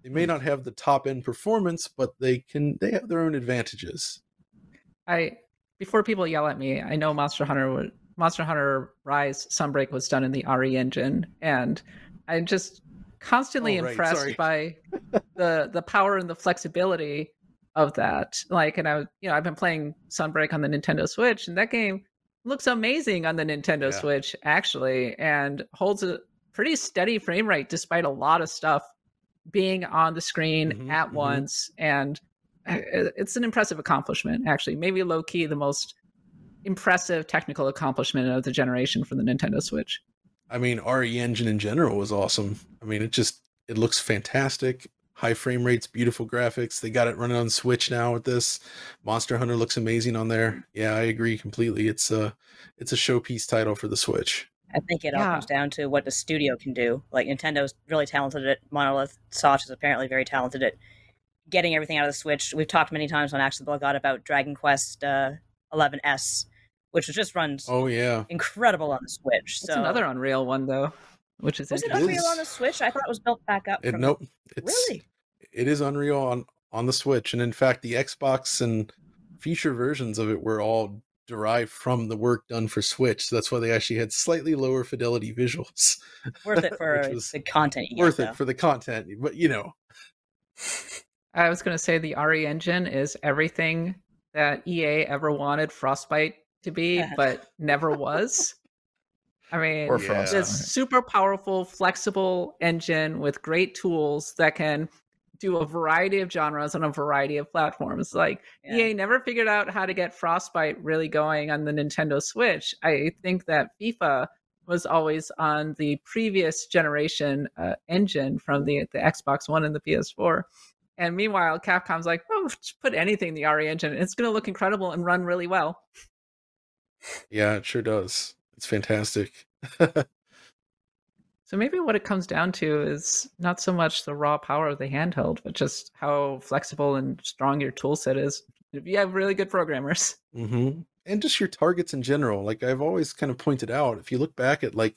they may not have the top end performance but they can they have their own advantages I before people yell at me, I know Monster Hunter would Monster Hunter Rise Sunbreak was done in the RE engine, and I'm just constantly Oh, right, impressed sorry. by the the power and the flexibility of that. Like, and I, was- you know, I've been playing Sunbreak on the Nintendo Switch, and that game looks amazing on the Nintendo Yeah. Switch actually, and holds a pretty steady frame rate despite a lot of stuff being on the screen Mhm, at mhm. once and uh, it's an impressive accomplishment actually maybe low key the most impressive technical accomplishment of the generation for the Nintendo Switch. I mean re engine in general was awesome. I mean it just it looks fantastic. High frame rates beautiful graphics. They got it running on switch now with this. Monster hunter looks amazing on there. Yeah i agree completely. It's a it's a showpiece title for the switch I think it all comes down to what the studio can do. Like Nintendo's really talented at Monolith. Soft is apparently very talented at getting everything out of the Switch. We've talked many times on Action the God about Dragon Quest uh, 11S, which just runs oh yeah incredible on the Switch. it's so another unreal one though which is was it. Unreal on the Switch? I thought it was built back up. it, from- nope it's Really? it is unreal on on the switch and in fact the xbox and future versions of it were all derived from the work done for switch so that's why they actually had slightly lower fidelity visuals Worth it for the content. You worth get, it though. for the content but you know I was going to say the RE engine is everything that EA ever wanted Frostbite to be, but never was. I mean, Or Yeah. This super powerful, flexible engine with great tools that can do a variety of genres on a variety of platforms. Like Yeah. EA never figured out how to get Frostbite really going on the Nintendo Switch. I think that FIFA was always on the previous generation uh, engine from the the Xbox One and the PS4. And meanwhile, Capcom's like, oh, just put anything in the RE engine. and It's going to look incredible and run really well. yeah it sure does it's fantastic So maybe what it comes down to is not so much the raw power of the handheld, but just how flexible and strong your tool set is. If you have really good programmers. hmm and just your targets in general. Like i've always kind of pointed out if you look back at like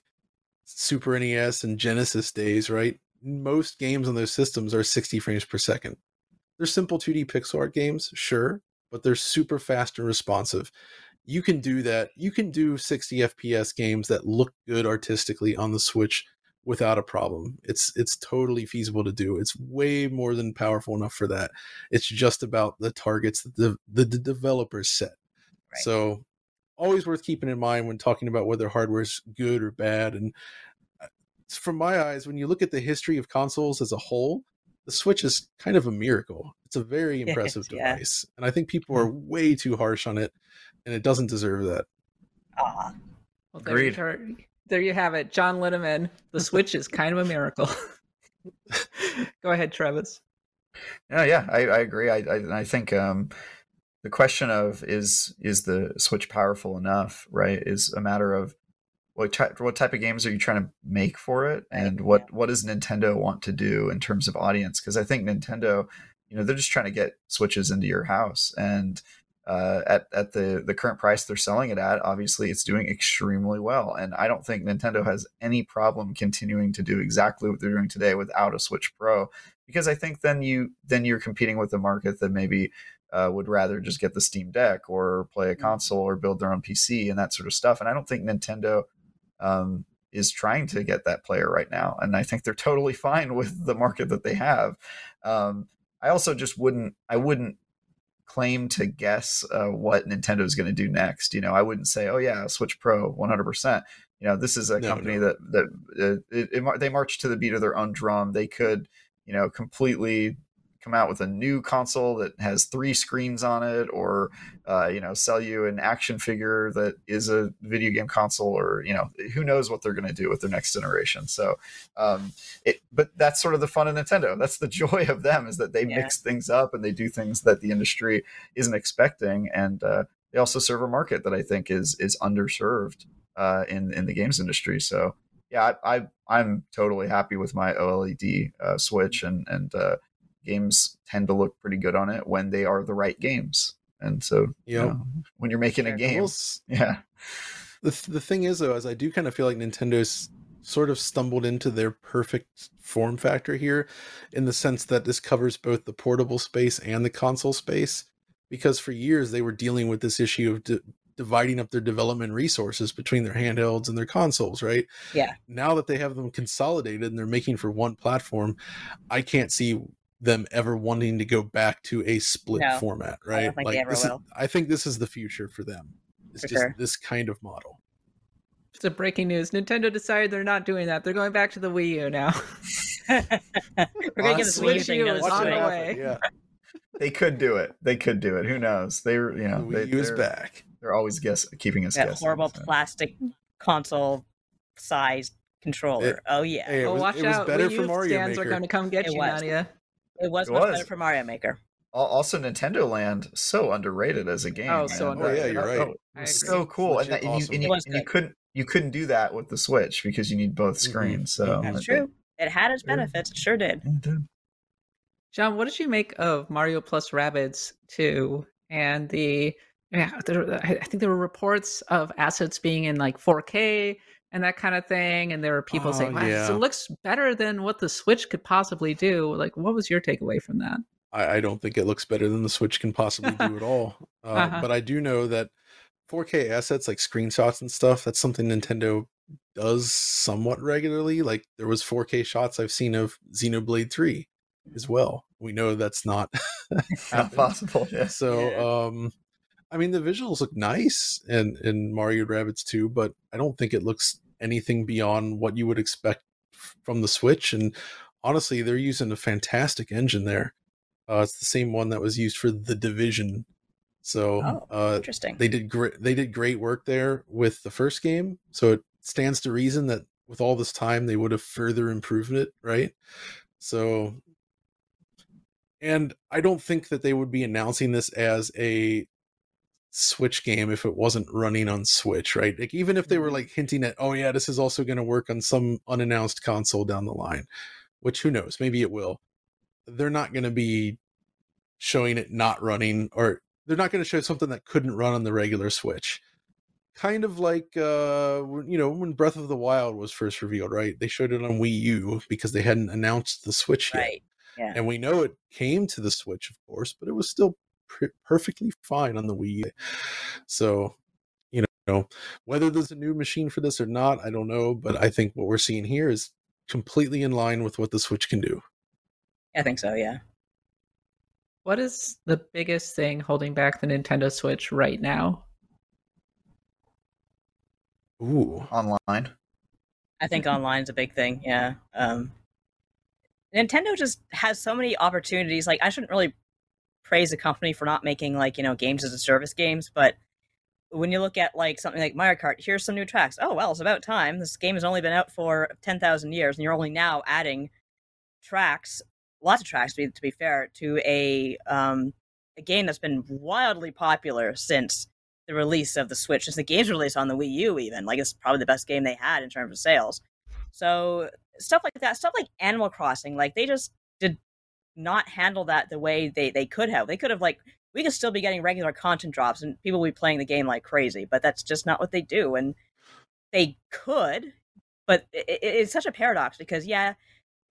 super nes and genesis days right most games on those systems are 60 frames per second. They're simple 2d pixel art games sure but they're super fast and responsive. You can do that. You can do 60 fps games that look good artistically on the switch without a problem it's it's totally feasible to do it's way more than powerful enough for that it's just about the targets that the, the, the developers set Right. so always worth keeping in mind when talking about whether hardware is good or bad. And uh, from my eyes, when you look at the history of consoles as a whole, the Switch is kind of a miracle. It's a very impressive Yeah. device. And I think people are way too harsh on it, and it doesn't deserve that. Aw. Well, Agreed. There you have it. John Linneman. The Switch is kind of a miracle. Go ahead, Travis. Yeah, yeah, I, I agree. I, I I think um, the question of is is the Switch powerful enough, right? Is a matter of what type what type of games are you trying to make for it, and what what does Nintendo want to do in terms of audience? Because I think Nintendo, you know, they're just trying to get Switches into your house, and uh, at at the the current price they're selling it at, obviously it's doing extremely well, and I don't think Nintendo has any problem continuing to do exactly what they're doing today without a Switch Pro because I think then you then you're competing with a market that maybe uh, would rather just get the Steam Deck or play a console or build their own PC and that sort of stuff. And I don't think Nintendo um, is trying to get that player right now, and I think they're totally fine with the market that they have. Um, I also just wouldn't I wouldn't claim to guess uh, what Nintendo is going to do next. You know, I wouldn't say, oh yeah, Switch Pro, 100. percent You know, this is a No, company no. that that uh, it, it, they march to the beat of their own drum. They could, you know completely come out with a new console that has three screens on it or uh, you know sell you an action figure that is a video game console or you know who knows what they're going to do with their next generation. So um, it but that's sort of the fun of nintendo. That's the joy of them is that they Yeah. mix things up and they do things that the industry isn't expecting. And uh, they also serve a market that i think is is underserved uh, in in the games industry. So yeah I, I i'm totally happy with my oled uh, switch and and uh, games tend to look pretty good on it when they are the right games. And so, you know, when you're making a game, yeah, the th- the thing is though, is I do kind of feel like Nintendo's sort of stumbled into their perfect form factor here, in the sense that this covers both the portable space and the console space. Because for years they were dealing with this issue of di- dividing up their development resources between their handhelds and their consoles, right? Yeah. Now that they have them consolidated and they're making for one platform, I can't see them ever wanting to go back to a split No, format, I right? don't think they ever this is, I think this is the future for them. It's For just sure. this kind of model. It's a breaking news. Nintendo decided they're not doing that. They're going back to the Wii U now. We're gonna give this Wii U Switch thing U is on the way. Yeah, they could do it. They could do it. Who knows? They, were- you know, the they, Wii U is they're- back. They're always guess keeping us That guessing. horrible so. plastic console sized controller. It- oh yeah. Hey, it oh, was, watch it was out. better Wii for U Mario stands Maker. are going to come get It you, was. Nadia. It was It much was. better for Mario Maker. Also, Nintendo Land so underrated as a game. Oh, so man. Oh, yeah, you're right. that I was so cool, and, that, and, you, and, you, and you couldn't you couldn't do that with the Switch because you need both Mhm. screens. So Mhm. That's true. think- It had its benefits. It sure did. It did. John, what did you make of Mario plus Rabbids 2 and the yeah, there, I I think there were reports of assets being in like 4K and that kind of thing, and there were people Oh, saying, "Wow, yeah. so it looks better than what the Switch could possibly do." Like, what was your takeaway from that? I, I don't think it looks better than the Switch can possibly do at all. Uh, Uh-huh. But I do know that 4K assets like screenshots and stuff, that's something Nintendo does somewhat regularly. Like there was 4K shots I've seen of Xenoblade 3 as well. We know that's not Not possible. Yes. So, um, I mean, the visuals look nice in in Mario Rabbids 2, but I don't think it looks anything beyond what you would expect from the Switch. And honestly, they're using a fantastic engine there. Uh, it's the same one that was used for the Division. So, Oh, uh, Interesting. they did great. They did great work there with the first game. So it stands to reason that with all this time, they would have further improved it, right? So, and I don't think that they would be announcing this as a Switch game if it wasn't running on Switch, right? Like even if they were like hinting at, oh yeah, this is also going to work on some unannounced console down the line, which who knows, maybe it will. They're not going to be showing it not running, or they're not going to show something that couldn't run on the regular Switch. Kind of like, uh, you know, when Breath of the Wild was first revealed, right? They showed it on Wii U because they hadn't announced the Switch yet. Yeah. And we know it came to the Switch, of course, but it was still per- perfectly fine on the Wii. U. So, you know, whether there's a new machine for this or not, I don't know. But I think what we're seeing here is completely in line with what the Switch can do. I think so. Yeah. What is the biggest thing holding back the Nintendo Switch right now? Ooh, Online. I think online's a big thing. Yeah. Um, Nintendo just has so many opportunities. Like, I shouldn't really praise the company for not making like you know games as a service games, but when you look at like something like Mario Kart, here's some new tracks. Oh well, it's about time. This game has only been out for ten thousand years, and you're only now adding tracks, lots of tracks to be to be fair, to a um a game that's been wildly popular since the release of the Switch, since the game's release on the Wii U. Even like it's probably the best game they had in terms of sales. So stuff like that, stuff like Animal Crossing, like they just not handle that the way they they could have. They could have like we could still be getting regular content drops and people would be playing the game like crazy, but that's just not what they do. And they could, but it, it- it's such a paradox because yeah,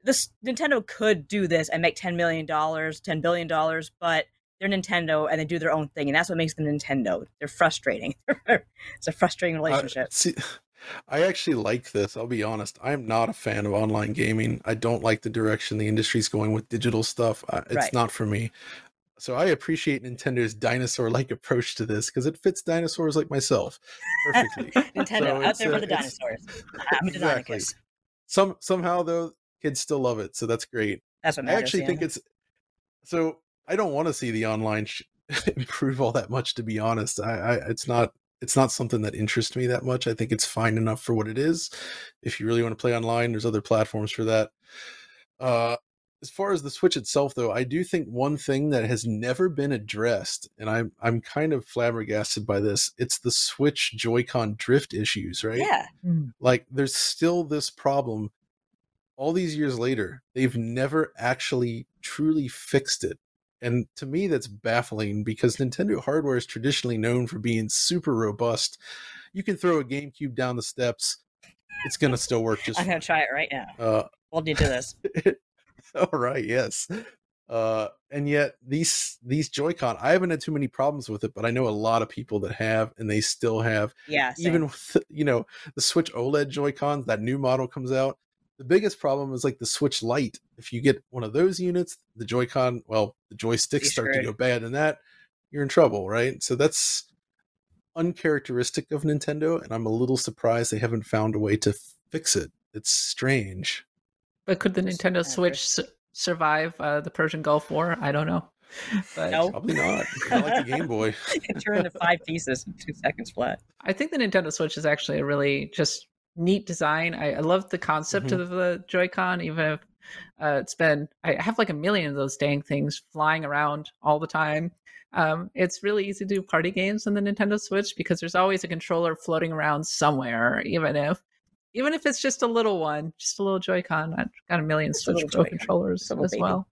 this Nintendo could do this and make ten million dollars, ten billion dollars, but they're Nintendo and they do their own thing, and that's what makes them Nintendo. They're frustrating. it's a frustrating relationship. see, I actually like this. I'll be honest. I'm not a fan of online gaming. I don't like the direction the industry's going with digital stuff. I, it's Right. not for me. So I appreciate Nintendo's dinosaur-like approach to this because it fits dinosaurs like myself perfectly. Nintendo So out there uh, for the dinosaurs. Exactly. Some somehow though kids still love it, so that's great. That's what I actually yeah. think it's so. I don't want to see the online sh- improve all that much. To be honest, I, I it's not it's not something that interests me that much. I think it's fine enough for what it is. If you really want to play online, there's other platforms for that. Uh, as far as the Switch itself, though, I do think one thing that has never been addressed, and I'm I'm kind of flabbergasted by this. It's the Switch Joy-Con drift issues, right? Yeah. Like, there's still this problem. All these years later, they've never actually truly fixed it. And to me, that's baffling because Nintendo hardware is traditionally known for being super robust. You can throw a GameCube down the steps, it's gonna still work just I'm gonna try it right now. uh, Hold you to this. all right, yes. Uh, and yet these these Joy-Con, I haven't had too many problems with it, but I know a lot of people that have, and they still have. Yeah, even with you know the Switch OLED Joy-Cons, that new model comes out. The biggest problem is like the Switch Lite. If you get one of those units, the Joy-Con, well, the joysticks You're start to go bad, and that you're in trouble, right? So that's uncharacteristic of Nintendo, and I'm a little surprised they haven't found a way to fix it. It's strange. But could the Nintendo Switch su- survive uh, the Persian Gulf War? I don't know. But No. Probably not. Not like the Game Boy. it turned into five pieces in two seconds flat. I think the Nintendo Switch is actually a really just neat design. I, I love the concept Mhm. of the Joy-Con, even if uh, it's been I have like a million of those dang things flying around all the time. Um, it's really easy to do party games on the Nintendo Switch because there's always a controller floating around somewhere, even if even if it's just a little one, just a little Joy-Con. I've got a million Just Switch little Pro Joy-Con. controllers as baby. well.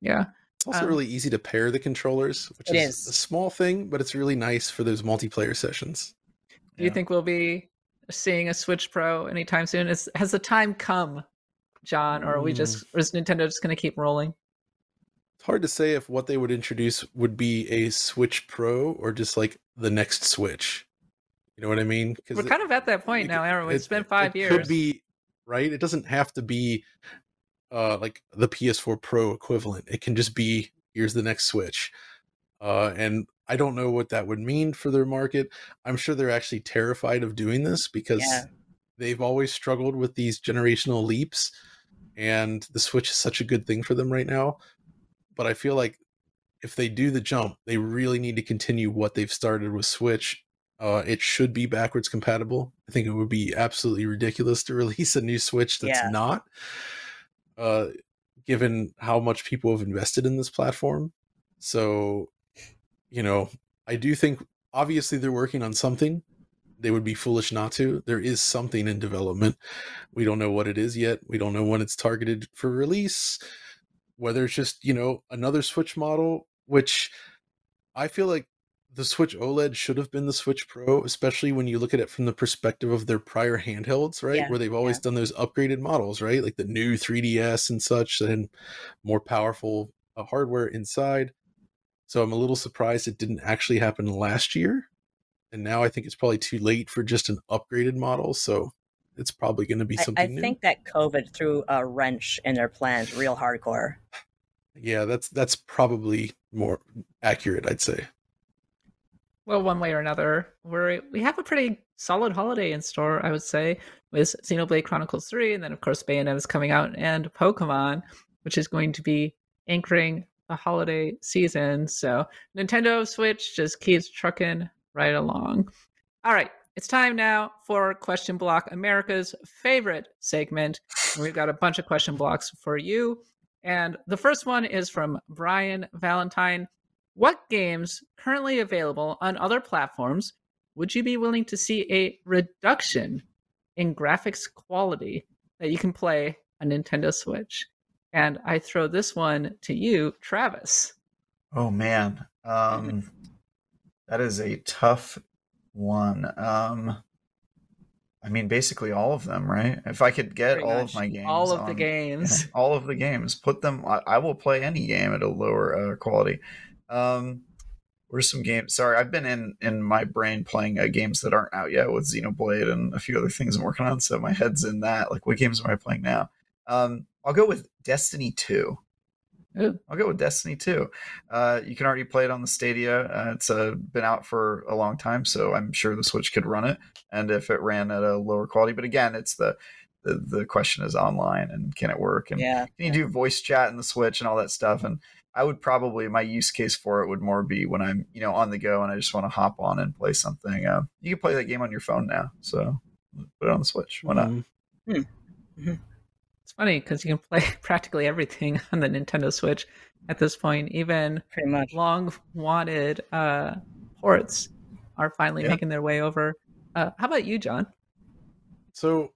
Yeah. It's also Um, really easy to pair the controllers, which is, is. a small thing, but it's really nice for those multiplayer sessions. Do you think we'll be seeing a Switch Pro anytime soon? Is has the time come, John, or are we just or is Nintendo just going to keep rolling? It's hard to say if what they would introduce would be a Switch Pro or just like the next Switch. You know what I mean? We're kind of at that point it now, aren't we? It's it- been five it years. Could be right. It doesn't have to be uh like the PS4 Pro equivalent. It can just be here's the next Switch. Uh and I don't know what that would mean for their market. I'm sure they're actually terrified of doing this because Yeah. they've always struggled with these generational leaps and the Switch is such a good thing for them right now. But I feel like if they do the jump, they really need to continue what they've started with Switch. Uh, it should be backwards compatible. I think it would be absolutely ridiculous to release a new Switch that's Yeah. not, uh, given how much people have invested in this platform. So, you know, I do think obviously they're working on something. They would be foolish not to. There is something in development. We don't know what it is yet. We don't know when it's targeted for release whether it's just you know another switch model which i feel like the switch oled should have been the switch pro especially when you look at it from the perspective of their prior handhelds right Yeah, where they've always yeah. done those upgraded models right like the new 3ds and such and more powerful uh, hardware inside so i'm a little surprised it didn't actually happen last year and now i think it's probably too late for just an upgraded model so it's probably going to be I, something I new think that COVID threw a wrench in their plans real hardcore. yeah that's that's probably more accurate i'd say Well, one way or another, we're we have a pretty solid holiday in store, I would say, with Xenoblade Chronicles 3, and then of course Bayonetta is coming out, and Pokemon, which is going to be anchoring the holiday season. So Nintendo Switch just keeps trucking right along. All right, it's time now for Question Block, America's favorite segment. We've got a bunch of question blocks for you. And the first one is from Brian Valentine. What games currently available on other platforms would you be willing to see a reduction in graphics quality that you can play on Nintendo Switch? And I throw this one to you, Travis. Oh man, um, that is a tough one. Um, I mean, basically all of them, right? If I could get Pretty all much of my games, all of the on- games. all of the games, put them. I, I will play any game at a lower uh, quality. Um, where's some games? Sorry, I've been in in my brain playing uh, games that aren't out yet with Xenoblade and a few other things I'm working on. So my head's in that. Like, what games am I playing now? Um, I'll go with Destiny Two. Ooh. I'll go with Destiny 2. Uh, you can already play it on the Stadia. Uh, it's uh, been out for a long time, so I'm sure the Switch could run it. And if it ran at a lower quality, but again, it's the the, the question is online and can it work and Yeah. can you do voice chat in the Switch and all that stuff. And I would probably my use case for it would more be when I'm you know on the go and I just want to hop on and play something. Uh, you can play that game on your phone now, so put it on the Switch. Why not? Mhm. It's funny because you can play practically everything on the Nintendo Switch at this point. Even pretty much long wanted uh, ports are finally Yeah. making their way over. Uh, how about you, John? So,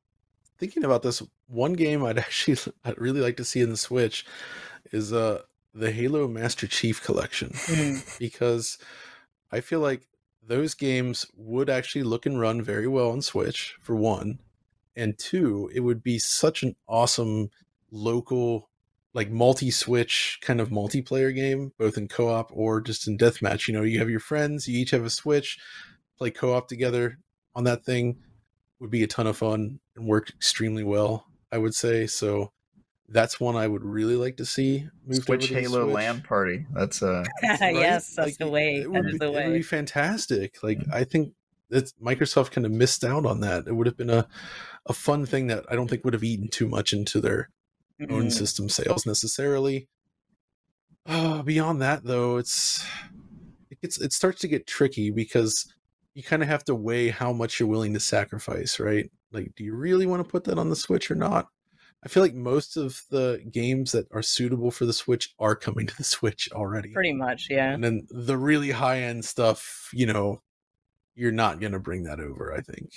thinking about this, one game I'd actually I'd really like to see in the Switch is uh the Halo Master Chief Collection Mm. because I feel like those games would actually look and run very well on Switch for one, and two, it would be such an awesome local like multi-switch kind of multiplayer game both in co-op or just in deathmatch you know you have your friends you each have a switch play co-op together on that thing would be a ton of fun and work extremely well i would say so that's one i would really like to see moved Switch over to Halo Switch. LAN party. That's uh Right? yes, that's Like, the way. it That would, be, the it would way. be fantastic like i think that microsoft kind of missed out on that it would have been a, a fun thing that i don't think would have eaten too much into their own Mhm. system sales necessarily. Uh, beyond that though it's it gets it starts to get tricky because you kind of have to weigh how much you're willing to sacrifice right? Like do you really want to put that on the switch or not? I feel like most of the games that are suitable for the switch are coming to the switch already. Pretty much, yeah. and then the really high end stuff you know you're not going to bring that over i think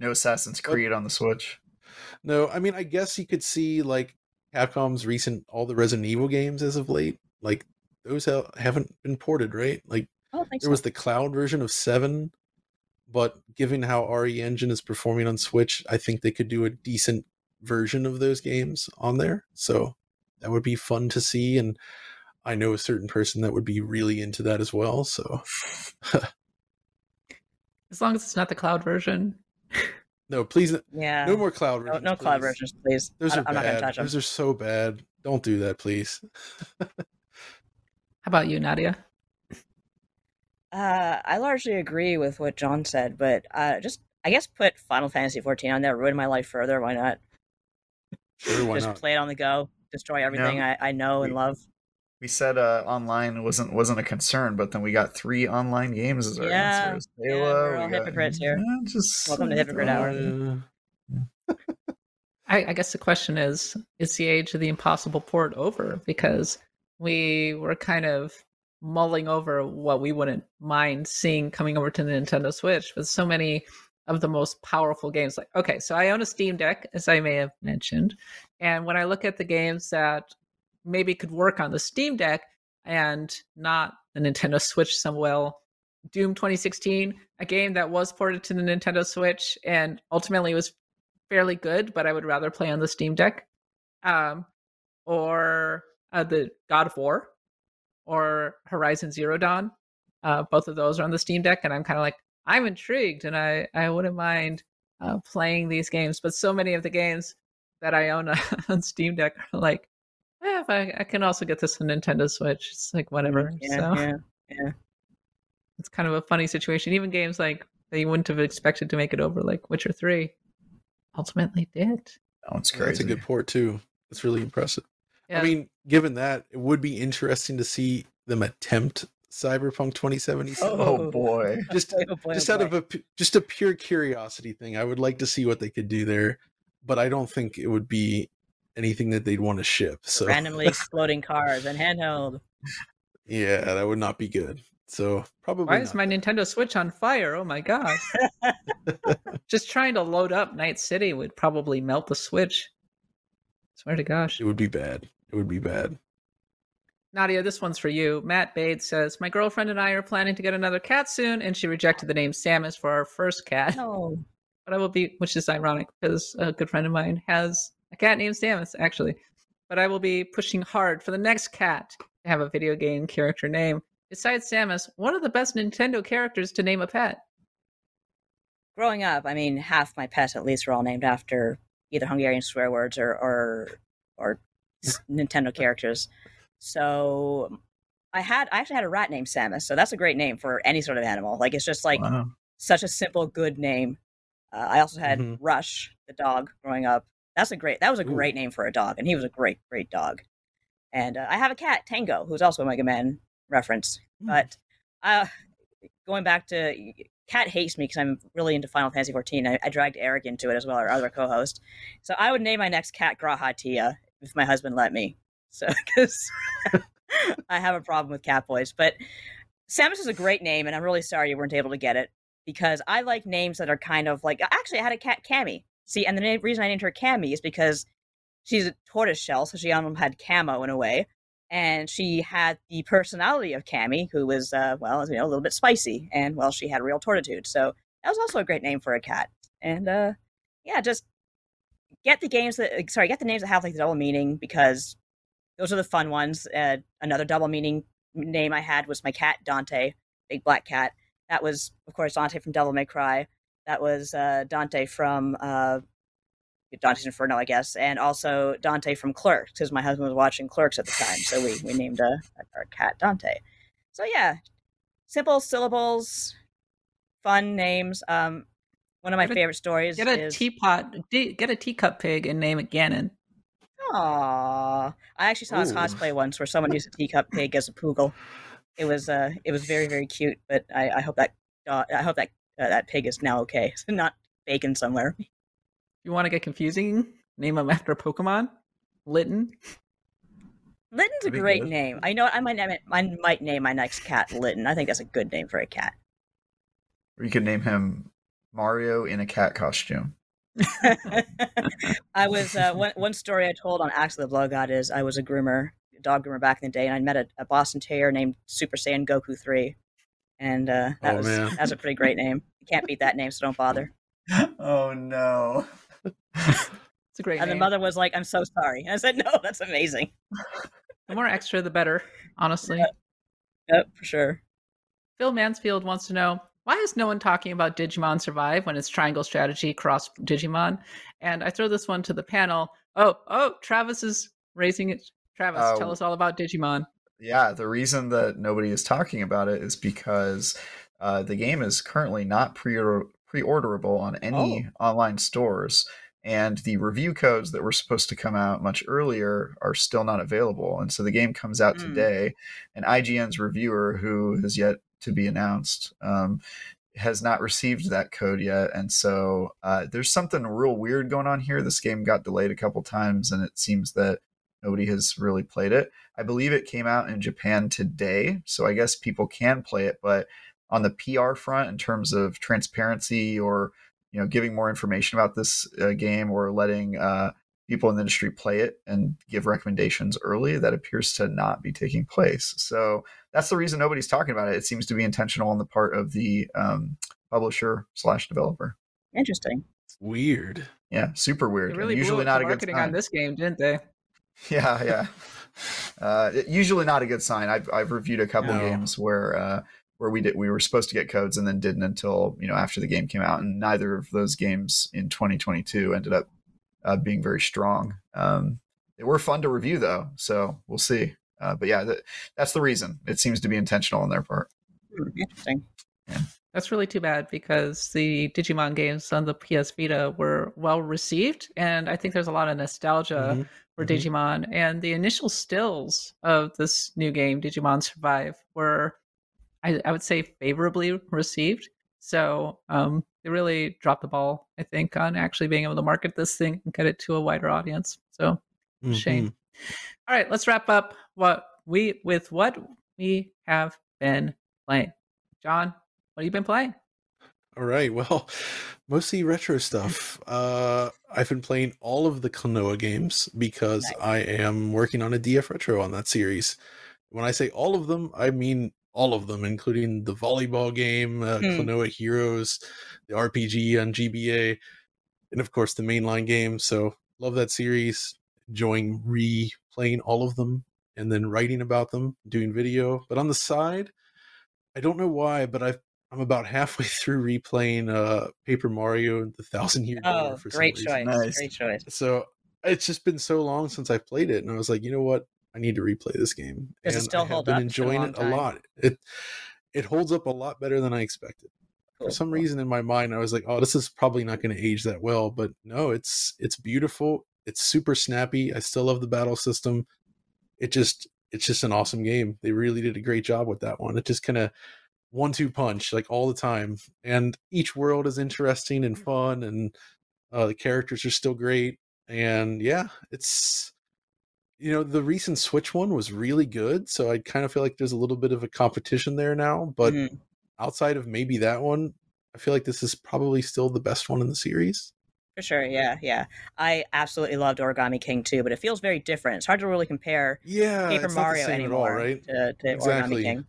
no Assassin's Creed on the Switch. no i mean i guess you could see like capcom's recent all the resident evil games as of late like those ha- haven't been ported right like I don't think there so. was the cloud version of 7 but given how re engine is performing on switch i think they could do a decent version of those games on there so that would be fun to see and i know a certain person that would be really into that as well so As long as it's not the cloud version. No please yeah. no more cloud No, versions no cloud please. versions, please. those I, are I'm not gonna bad touch them. those are so bad don't do that please How about you, Nadia? Uh, I largely agree with what John said, but uh, just I guess put Final Fantasy 14 on there, ruin my life further. Why not? sure why just not play it on the go, destroy everything Yeah. I, I know and love. We said uh, online wasn't wasn't a concern, but then we got three online games as our Yeah, answers. yeah, Halo, we're we all got- hypocrites here. Yeah, just Welcome to Hypocrite Hour. I, I guess the question is: Is the age of the impossible port over? Because we were kind of mulling over what we wouldn't mind seeing coming over to the Nintendo Switch, with so many of the most powerful games. Like, okay, so I own a Steam Deck, as I may have mentioned, and when I look at the games that maybe could work on the Steam Deck and not the Nintendo Switch, some well. Doom 2016, a game that was ported to the Nintendo Switch and ultimately was fairly good, but I would rather play on the Steam Deck. Um, or uh, the God of War, or Horizon Zero Dawn. Uh, both of those are on the Steam Deck, and I'm kind of like, I'm intrigued, and I I wouldn't mind uh, playing these games. But so many of the games that I own on Steam Deck are like, if I, I can also get this on Nintendo Switch. It's like whatever. Yeah, so yeah, yeah. it's kind of a funny situation. Even games like that you wouldn't have expected to make it over, like Witcher Three, ultimately did. Oh, it's one's That's a good port too. That's really impressive. Yeah. I mean, given that, it would be interesting to see them attempt Cyberpunk 2077. Oh boy. Just Oh boy, oh just out of a just a pure curiosity thing. I would like to see what they could do there, but I don't think it would be anything that they'd want to ship. So randomly exploding cars and handheld. yeah, that would not be good. So probably Why is my Nintendo Switch on fire? Oh my god. Just trying to load up Night City would probably melt the Switch. Swear to gosh. it would be bad. It would be bad. Nadia, this one's for you. Matt Bade says, My girlfriend and I are planning to get another cat soon, and she rejected the name Samus for our first cat. No. But I will be, which is ironic because a good friend of mine has a cat named Samus, actually. But I will be pushing hard for the next cat to have a video game character name. Besides Samus, one of the best Nintendo characters to name a pet. Growing up, I mean, half my pets at least were all named after either Hungarian swear words or or, or Nintendo characters. So I had I actually had a rat named Samus, so that's a great name for any sort of animal. Like it's just like Wow. such a simple, good name. Uh, I also had Mhm. Rush, the dog, growing up. That's a great. That was a Ooh. great name for a dog, and he was a great, great dog. And uh, I have a cat, Tango, who's also a Mega Man reference. But uh, going back to Cat hates me because I'm really into Final Fantasy 14. I, I dragged Eric into it as well, our other co-host. So I would name my next cat G'raha Tia if my husband let me. So because I have a problem with cat boys, but Samus is a great name, and I'm really sorry you weren't able to get it because I like names that are kind of like. Actually, I had a cat, Cammy. See, and the reason I named her Cammy is because she's a tortoise shell, so she had camo in a way, and she had the personality of Cammy, who was, uh, well, you know, a little bit spicy, and well, she had real tortitude. So that was also a great name for a cat. And uh, yeah, just get the games that, sorry, get the names that have like the double meaning because those are the fun ones. Uh, another double meaning name I had was my cat Dante, big black cat. That was, of course, Dante from Devil May Cry. That was uh, Dante from uh, Dante's Inferno, I guess, and also Dante from Clerks, because my husband was watching Clerks at the time. So we, we named a, our cat Dante. So yeah, simple syllables, fun names. Um, one of my Get a- favorite stories Get a is teapot, get a teacup pig, and name it Ganon. Aw, I actually saw a cosplay once where someone used a teacup pig as a poogle. It was uh, it was very very cute. But I, I hope that uh, I hope that uh, that pig is now okay, not bacon somewhere. You want to get confusing? Name him after Pokemon. Litten. Litten's a great good. name. I know I might name it, I might name my next cat Litton. I think that's a good name for a cat. Or you could name him Mario in a cat costume. I was uh, one one story I told on Axe of the Blood God is I was a groomer, dog groomer back in the day, and I met a, a Boston Terrier named Super Saiyan Goku three, and uh, that Oh, was man. that was a pretty great name. You can't beat that name, so don't bother. Oh no. It's a great name. And the mother was like, "I'm so sorry." And I said, "No, that's amazing." The more extra, the better. Honestly. Yep, for sure. Phil Mansfield wants to know why is no one talking about Digimon Survive when it's triangle strategy cross Digimon? And I throw this one to the panel. Oh, oh, Travis is raising it. Travis, Oh. tell us all about Digimon. Yeah, the reason that nobody is talking about it is because uh, the game is currently not pre pre-orderable on any online stores, and the review codes that were supposed to come out much earlier are still not available. And so the game comes out Mm. today, and IGN's reviewer, who has yet to be announced, um, has not received that code yet. And so uh, there's something real weird going on here. This game got delayed a couple times, and it seems that nobody has really played it. I believe it came out in Japan today, so I guess people can play it. But on the PR front, in terms of transparency or you know giving more information about this uh, game or letting uh, people in the industry play it and give recommendations early, that appears to not be taking place. So that's the reason nobody's talking about it. It seems to be intentional on the part of the um, publisher slash developer. Interesting. Weird. Yeah, super weird. They really usually not the a good marketing on this game, didn't they? Yeah, yeah. Uh, usually not a good sign. I've I've reviewed a couple No. games where uh, where we did we were supposed to get codes and then didn't until you know after the game came out, and neither of those games in 2022 ended up uh, being very strong. Um, they were fun to review though, so we'll see. Uh, but yeah, that, that's the reason. It seems to be intentional on their part. Hmm, Interesting. That's really too bad because the Digimon games on the PS Vita were well received, and I think there's a lot of nostalgia Mhm. for Mhm. Digimon. And the initial stills of this new game, Digimon Survive, were, I, I would say, favorably received. So um, they really dropped the ball, I think, on actually being able to market this thing and get it to a wider audience. So shame. Mhm. All right, let's wrap up what we with what we have been playing. John, what have you been playing? All right. Well, mostly retro stuff. Uh, I've been playing all of the Klonoa games because I am working on a DF retro on that series. When I say all of them, I mean all of them, including the volleyball game, uh. Klonoa Heroes, the RPG on GBA, and of course the mainline game. So love that series. Enjoying replaying all of them and then writing about them, doing video. But on the side, I don't know why, but I've I'm about halfway through replaying uh Paper Mario and the Thousand Year Door Oh, for some great reason. choice. Nice. Great choice. So it's just been so long since I played it, and I was like, you know what? I need to replay this game. Does it and still I have hold been up? It's been a enjoying it a lot. It it holds up a lot better than I expected. for some reason in my mind, I was like, "Oh, this is probably not going to age that well." But no, it's it's beautiful. It's super snappy. I still love the battle system. It just it's just an awesome game. They really did a great job with that one. It just kind of one two punch like all the time, and each world is interesting and fun, and uh, the characters are still great. And yeah, it's you know the recent Switch one was really good, so I kind of feel like there's a little bit of a competition there now. But Mhm. outside of maybe that one, I feel like this is probably still the best one in the series. For sure, yeah, yeah. I absolutely loved Origami King too, but it feels very different. It's hard to really compare Yeah, Paper it's not the Mario anymore right? to, to Exactly. Origami King.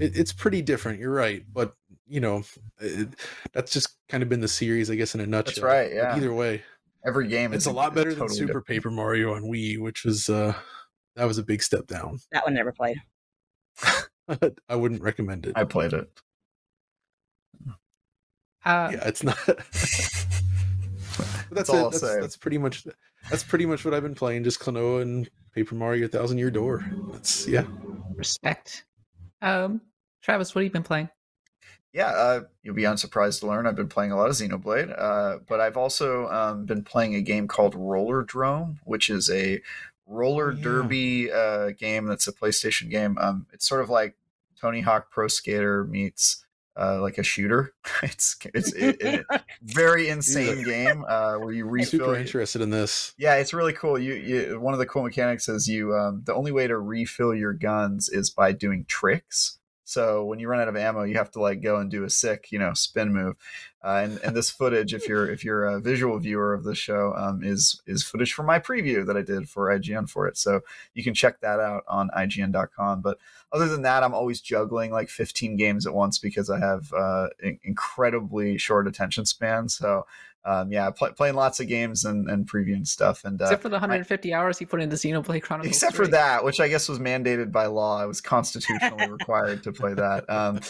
It, it's pretty different. You're right, but you know, it, that's just kind of been the series, I guess, in a nutshell. That's right, But yeah. either way, Every game it's is a lot better than Super different. Paper Mario on Wii, which was uh that was a big step down. That one never played. I wouldn't recommend it. I played it. Uh, yeah, it's not. But that's all it. I'll That's, say. that's pretty much that's pretty much what I've been playing. Just Klonoa and Paper Mario Thousand Year Door. That's yeah. Respect. Um, Travis, what have you been playing? Yeah, uh, you'll be unsurprised to learn I've been playing a lot of Xenoblade, uh, but I've also um, been playing a game called Rollerdrome, which is a roller yeah. derby uh, game that's a PlayStation game. Um, it's sort of like Tony Hawk Pro Skater meets uh, like a shooter. it's it's it, it, very insane game uh, where you refill. super interested in this. Yeah, it's really cool. You, you one of the cool mechanics is you um, the only way to refill your guns is by doing tricks. So when you run out of ammo, you have to like go and do a sick, you know, spin move. Uh, and and this footage, if you're if you're a visual viewer of the show, um, is is footage from my preview that I did for IGN for it. So you can check that out on IGN.com. But other than that, I'm always juggling like 15 games at once because I have uh, in- incredibly short attention span. So um, yeah, pl- playing lots of games and, and previewing stuff. And uh, Except for the 150 hours he put into Xenoblade Chronicles. except for that, which I guess was mandated by law. I was constitutionally required to play that. Um,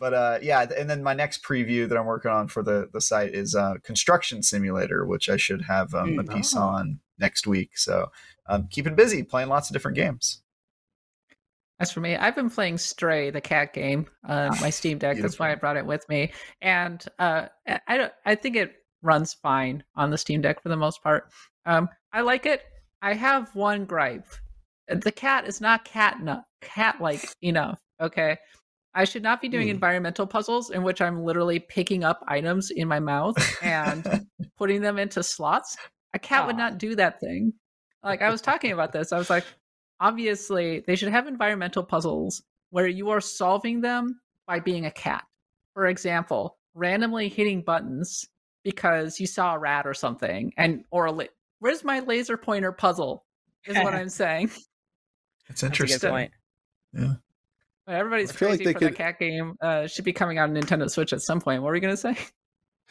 but uh, yeah, and then my next preview that I'm working on for the the site is uh, Construction Simulator, which I should have um, a piece Oh. on next week. So um, keeping busy, playing lots of different games. As for me, I've been playing Stray, the cat game, on my Steam Deck. That's why I brought it with me, and uh, I- I don't. I think it runs fine on the Steam Deck for the most part. Um, I like it. I have one gripe: the cat is not cat enough, cat like enough. Okay, I should not be doing Hmm. environmental puzzles in which I'm literally picking up items in my mouth and putting them into slots. A cat would not do that thing. Like I was talking about this, I was like, obviously they should have environmental puzzles where you are solving them by being a cat. For example, randomly hitting buttons because you saw a rat or something, and or a la- where's my laser pointer puzzle? Is what I'm saying. It's That's a good interesting. point. But Everybody's I feel like crazy they for the cat game. Uh, should be coming out on Nintendo Switch at some point. What were you gonna say?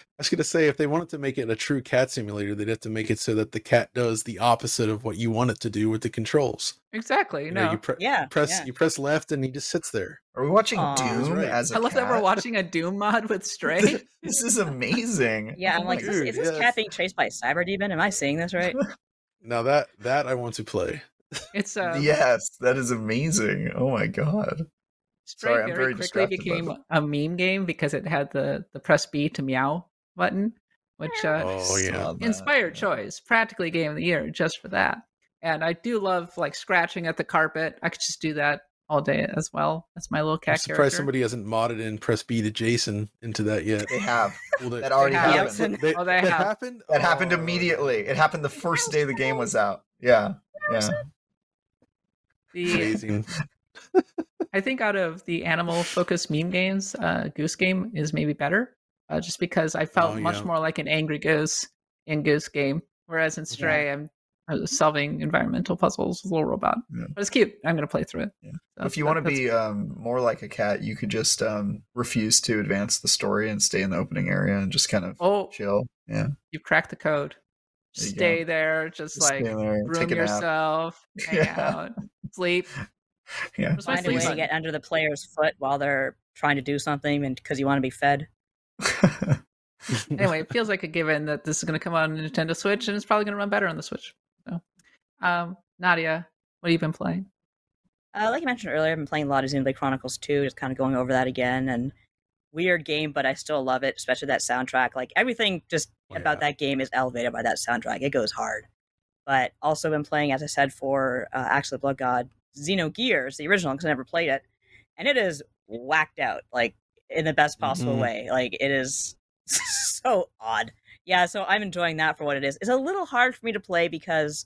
I was gonna say if they wanted to make it a true cat simulator, they'd have to make it so that the cat does the opposite of what you want it to do with the controls. Exactly. You no. know, you, pre- Yeah, press yeah. you press left and he just sits there. Are we watching Aw. That's Doom right. as a I love that we're watching a Doom mod with Stray. this is amazing. Yeah, I'm like, is this, is this yes. cat being chased by a cyber demon? Am I seeing this right? Now that that I want to play. it's uh, yes, that is amazing. Oh my god. Stray Sorry, I'm very, very quickly distracted became that. a meme game because it had the the press B to meow button, which uh, Oh yeah. Saw that. inspired choice, practically game of the year just for that. And I do love like scratching at the carpet. I could just do that all day as well. That's my little cat. I'm cat surprised character. somebody hasn't modded in press B to Jason into that yet. They have. Pulled it- That already have. happened. They- Oh, they that have. happened. That happened Oh, immediately. It happened the first day the game was out. Yeah. Yeah. The Amazing. I think out of the animal focused meme games, uh, Goose Game is maybe better, uh, just because I felt Oh, much more like an angry goose in Goose Game, whereas in Stray I'm I was solving environmental puzzles with a little robot. Yeah. But it's cute. I'm gonna play through it. Yeah. So if you that- want to be um, more like a cat, you could just um, refuse to advance the story and stay in the opening area and just kind of oh, chill. Yeah. You've cracked the code. There you go. Stay there, just, Just like there, room take a nap. yourself, hang Yeah. out, sleep. Yeah. Find a way to get under the player's foot while they're trying to do something, and because you want to be fed. anyway, it feels like a given that this is going to come out on Nintendo Switch, and it's probably going to run better on the Switch. So, um, Nadia, what have you been playing? Uh, like I mentioned earlier, I've been playing a lot of Xenoblade Chronicles 2, just kind of going over that again. And weird game, but I still love it, especially that soundtrack. Like everything just Oh, about yeah. that game is elevated by that soundtrack. It goes hard. But also been playing, as I said, for uh, actually Blood God Xenogears, the original, because I never played it, and it is whacked out, like in the best possible Mhm. way. Like it is so odd. Yeah, so I'm enjoying that for what it is. It's a little hard for me to play because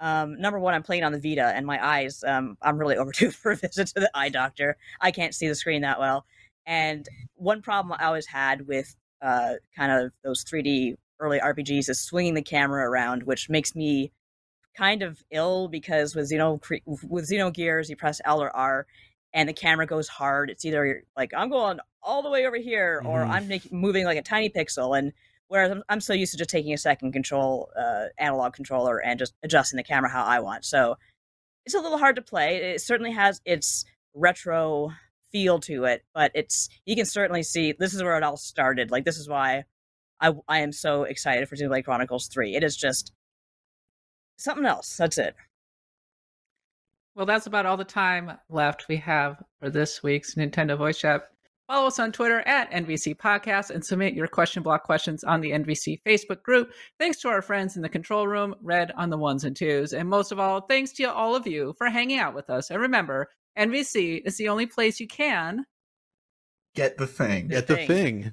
um, number one, I'm playing on the Vita, and my eyes, um, I'm really overdue for a visit to the eye doctor. I can't see the screen that well. And one problem I always had with uh, kind of those 3D early RPGs is swinging the camera around, which makes me kind of ill because with Xeno with Xenogears, you press L or R, and the camera goes hard. It's either like I'm going all the way over here, or Mhm. I'm making, moving like a tiny pixel. And whereas I'm, I'm so used to just taking a second control uh, analog controller and just adjusting the camera how I want. So it's a little hard to play. It certainly has its retro feel to it, but it's you can certainly see this is where it all started. Like this is why I I am so excited for Xenoblade Chronicles Three. It is just something else. That's it. Well, that's about all the time left we have for this week's Nintendo Voice Chat. Follow us on Twitter at NVC Podcast and submit your question block questions on the NVC Facebook group. Thanks to our friends in the control room, Red on the ones and twos. And most of all, thanks to all of you for hanging out with us. And remember, NVC is the only place you can Get the thing. Get the thing. thing.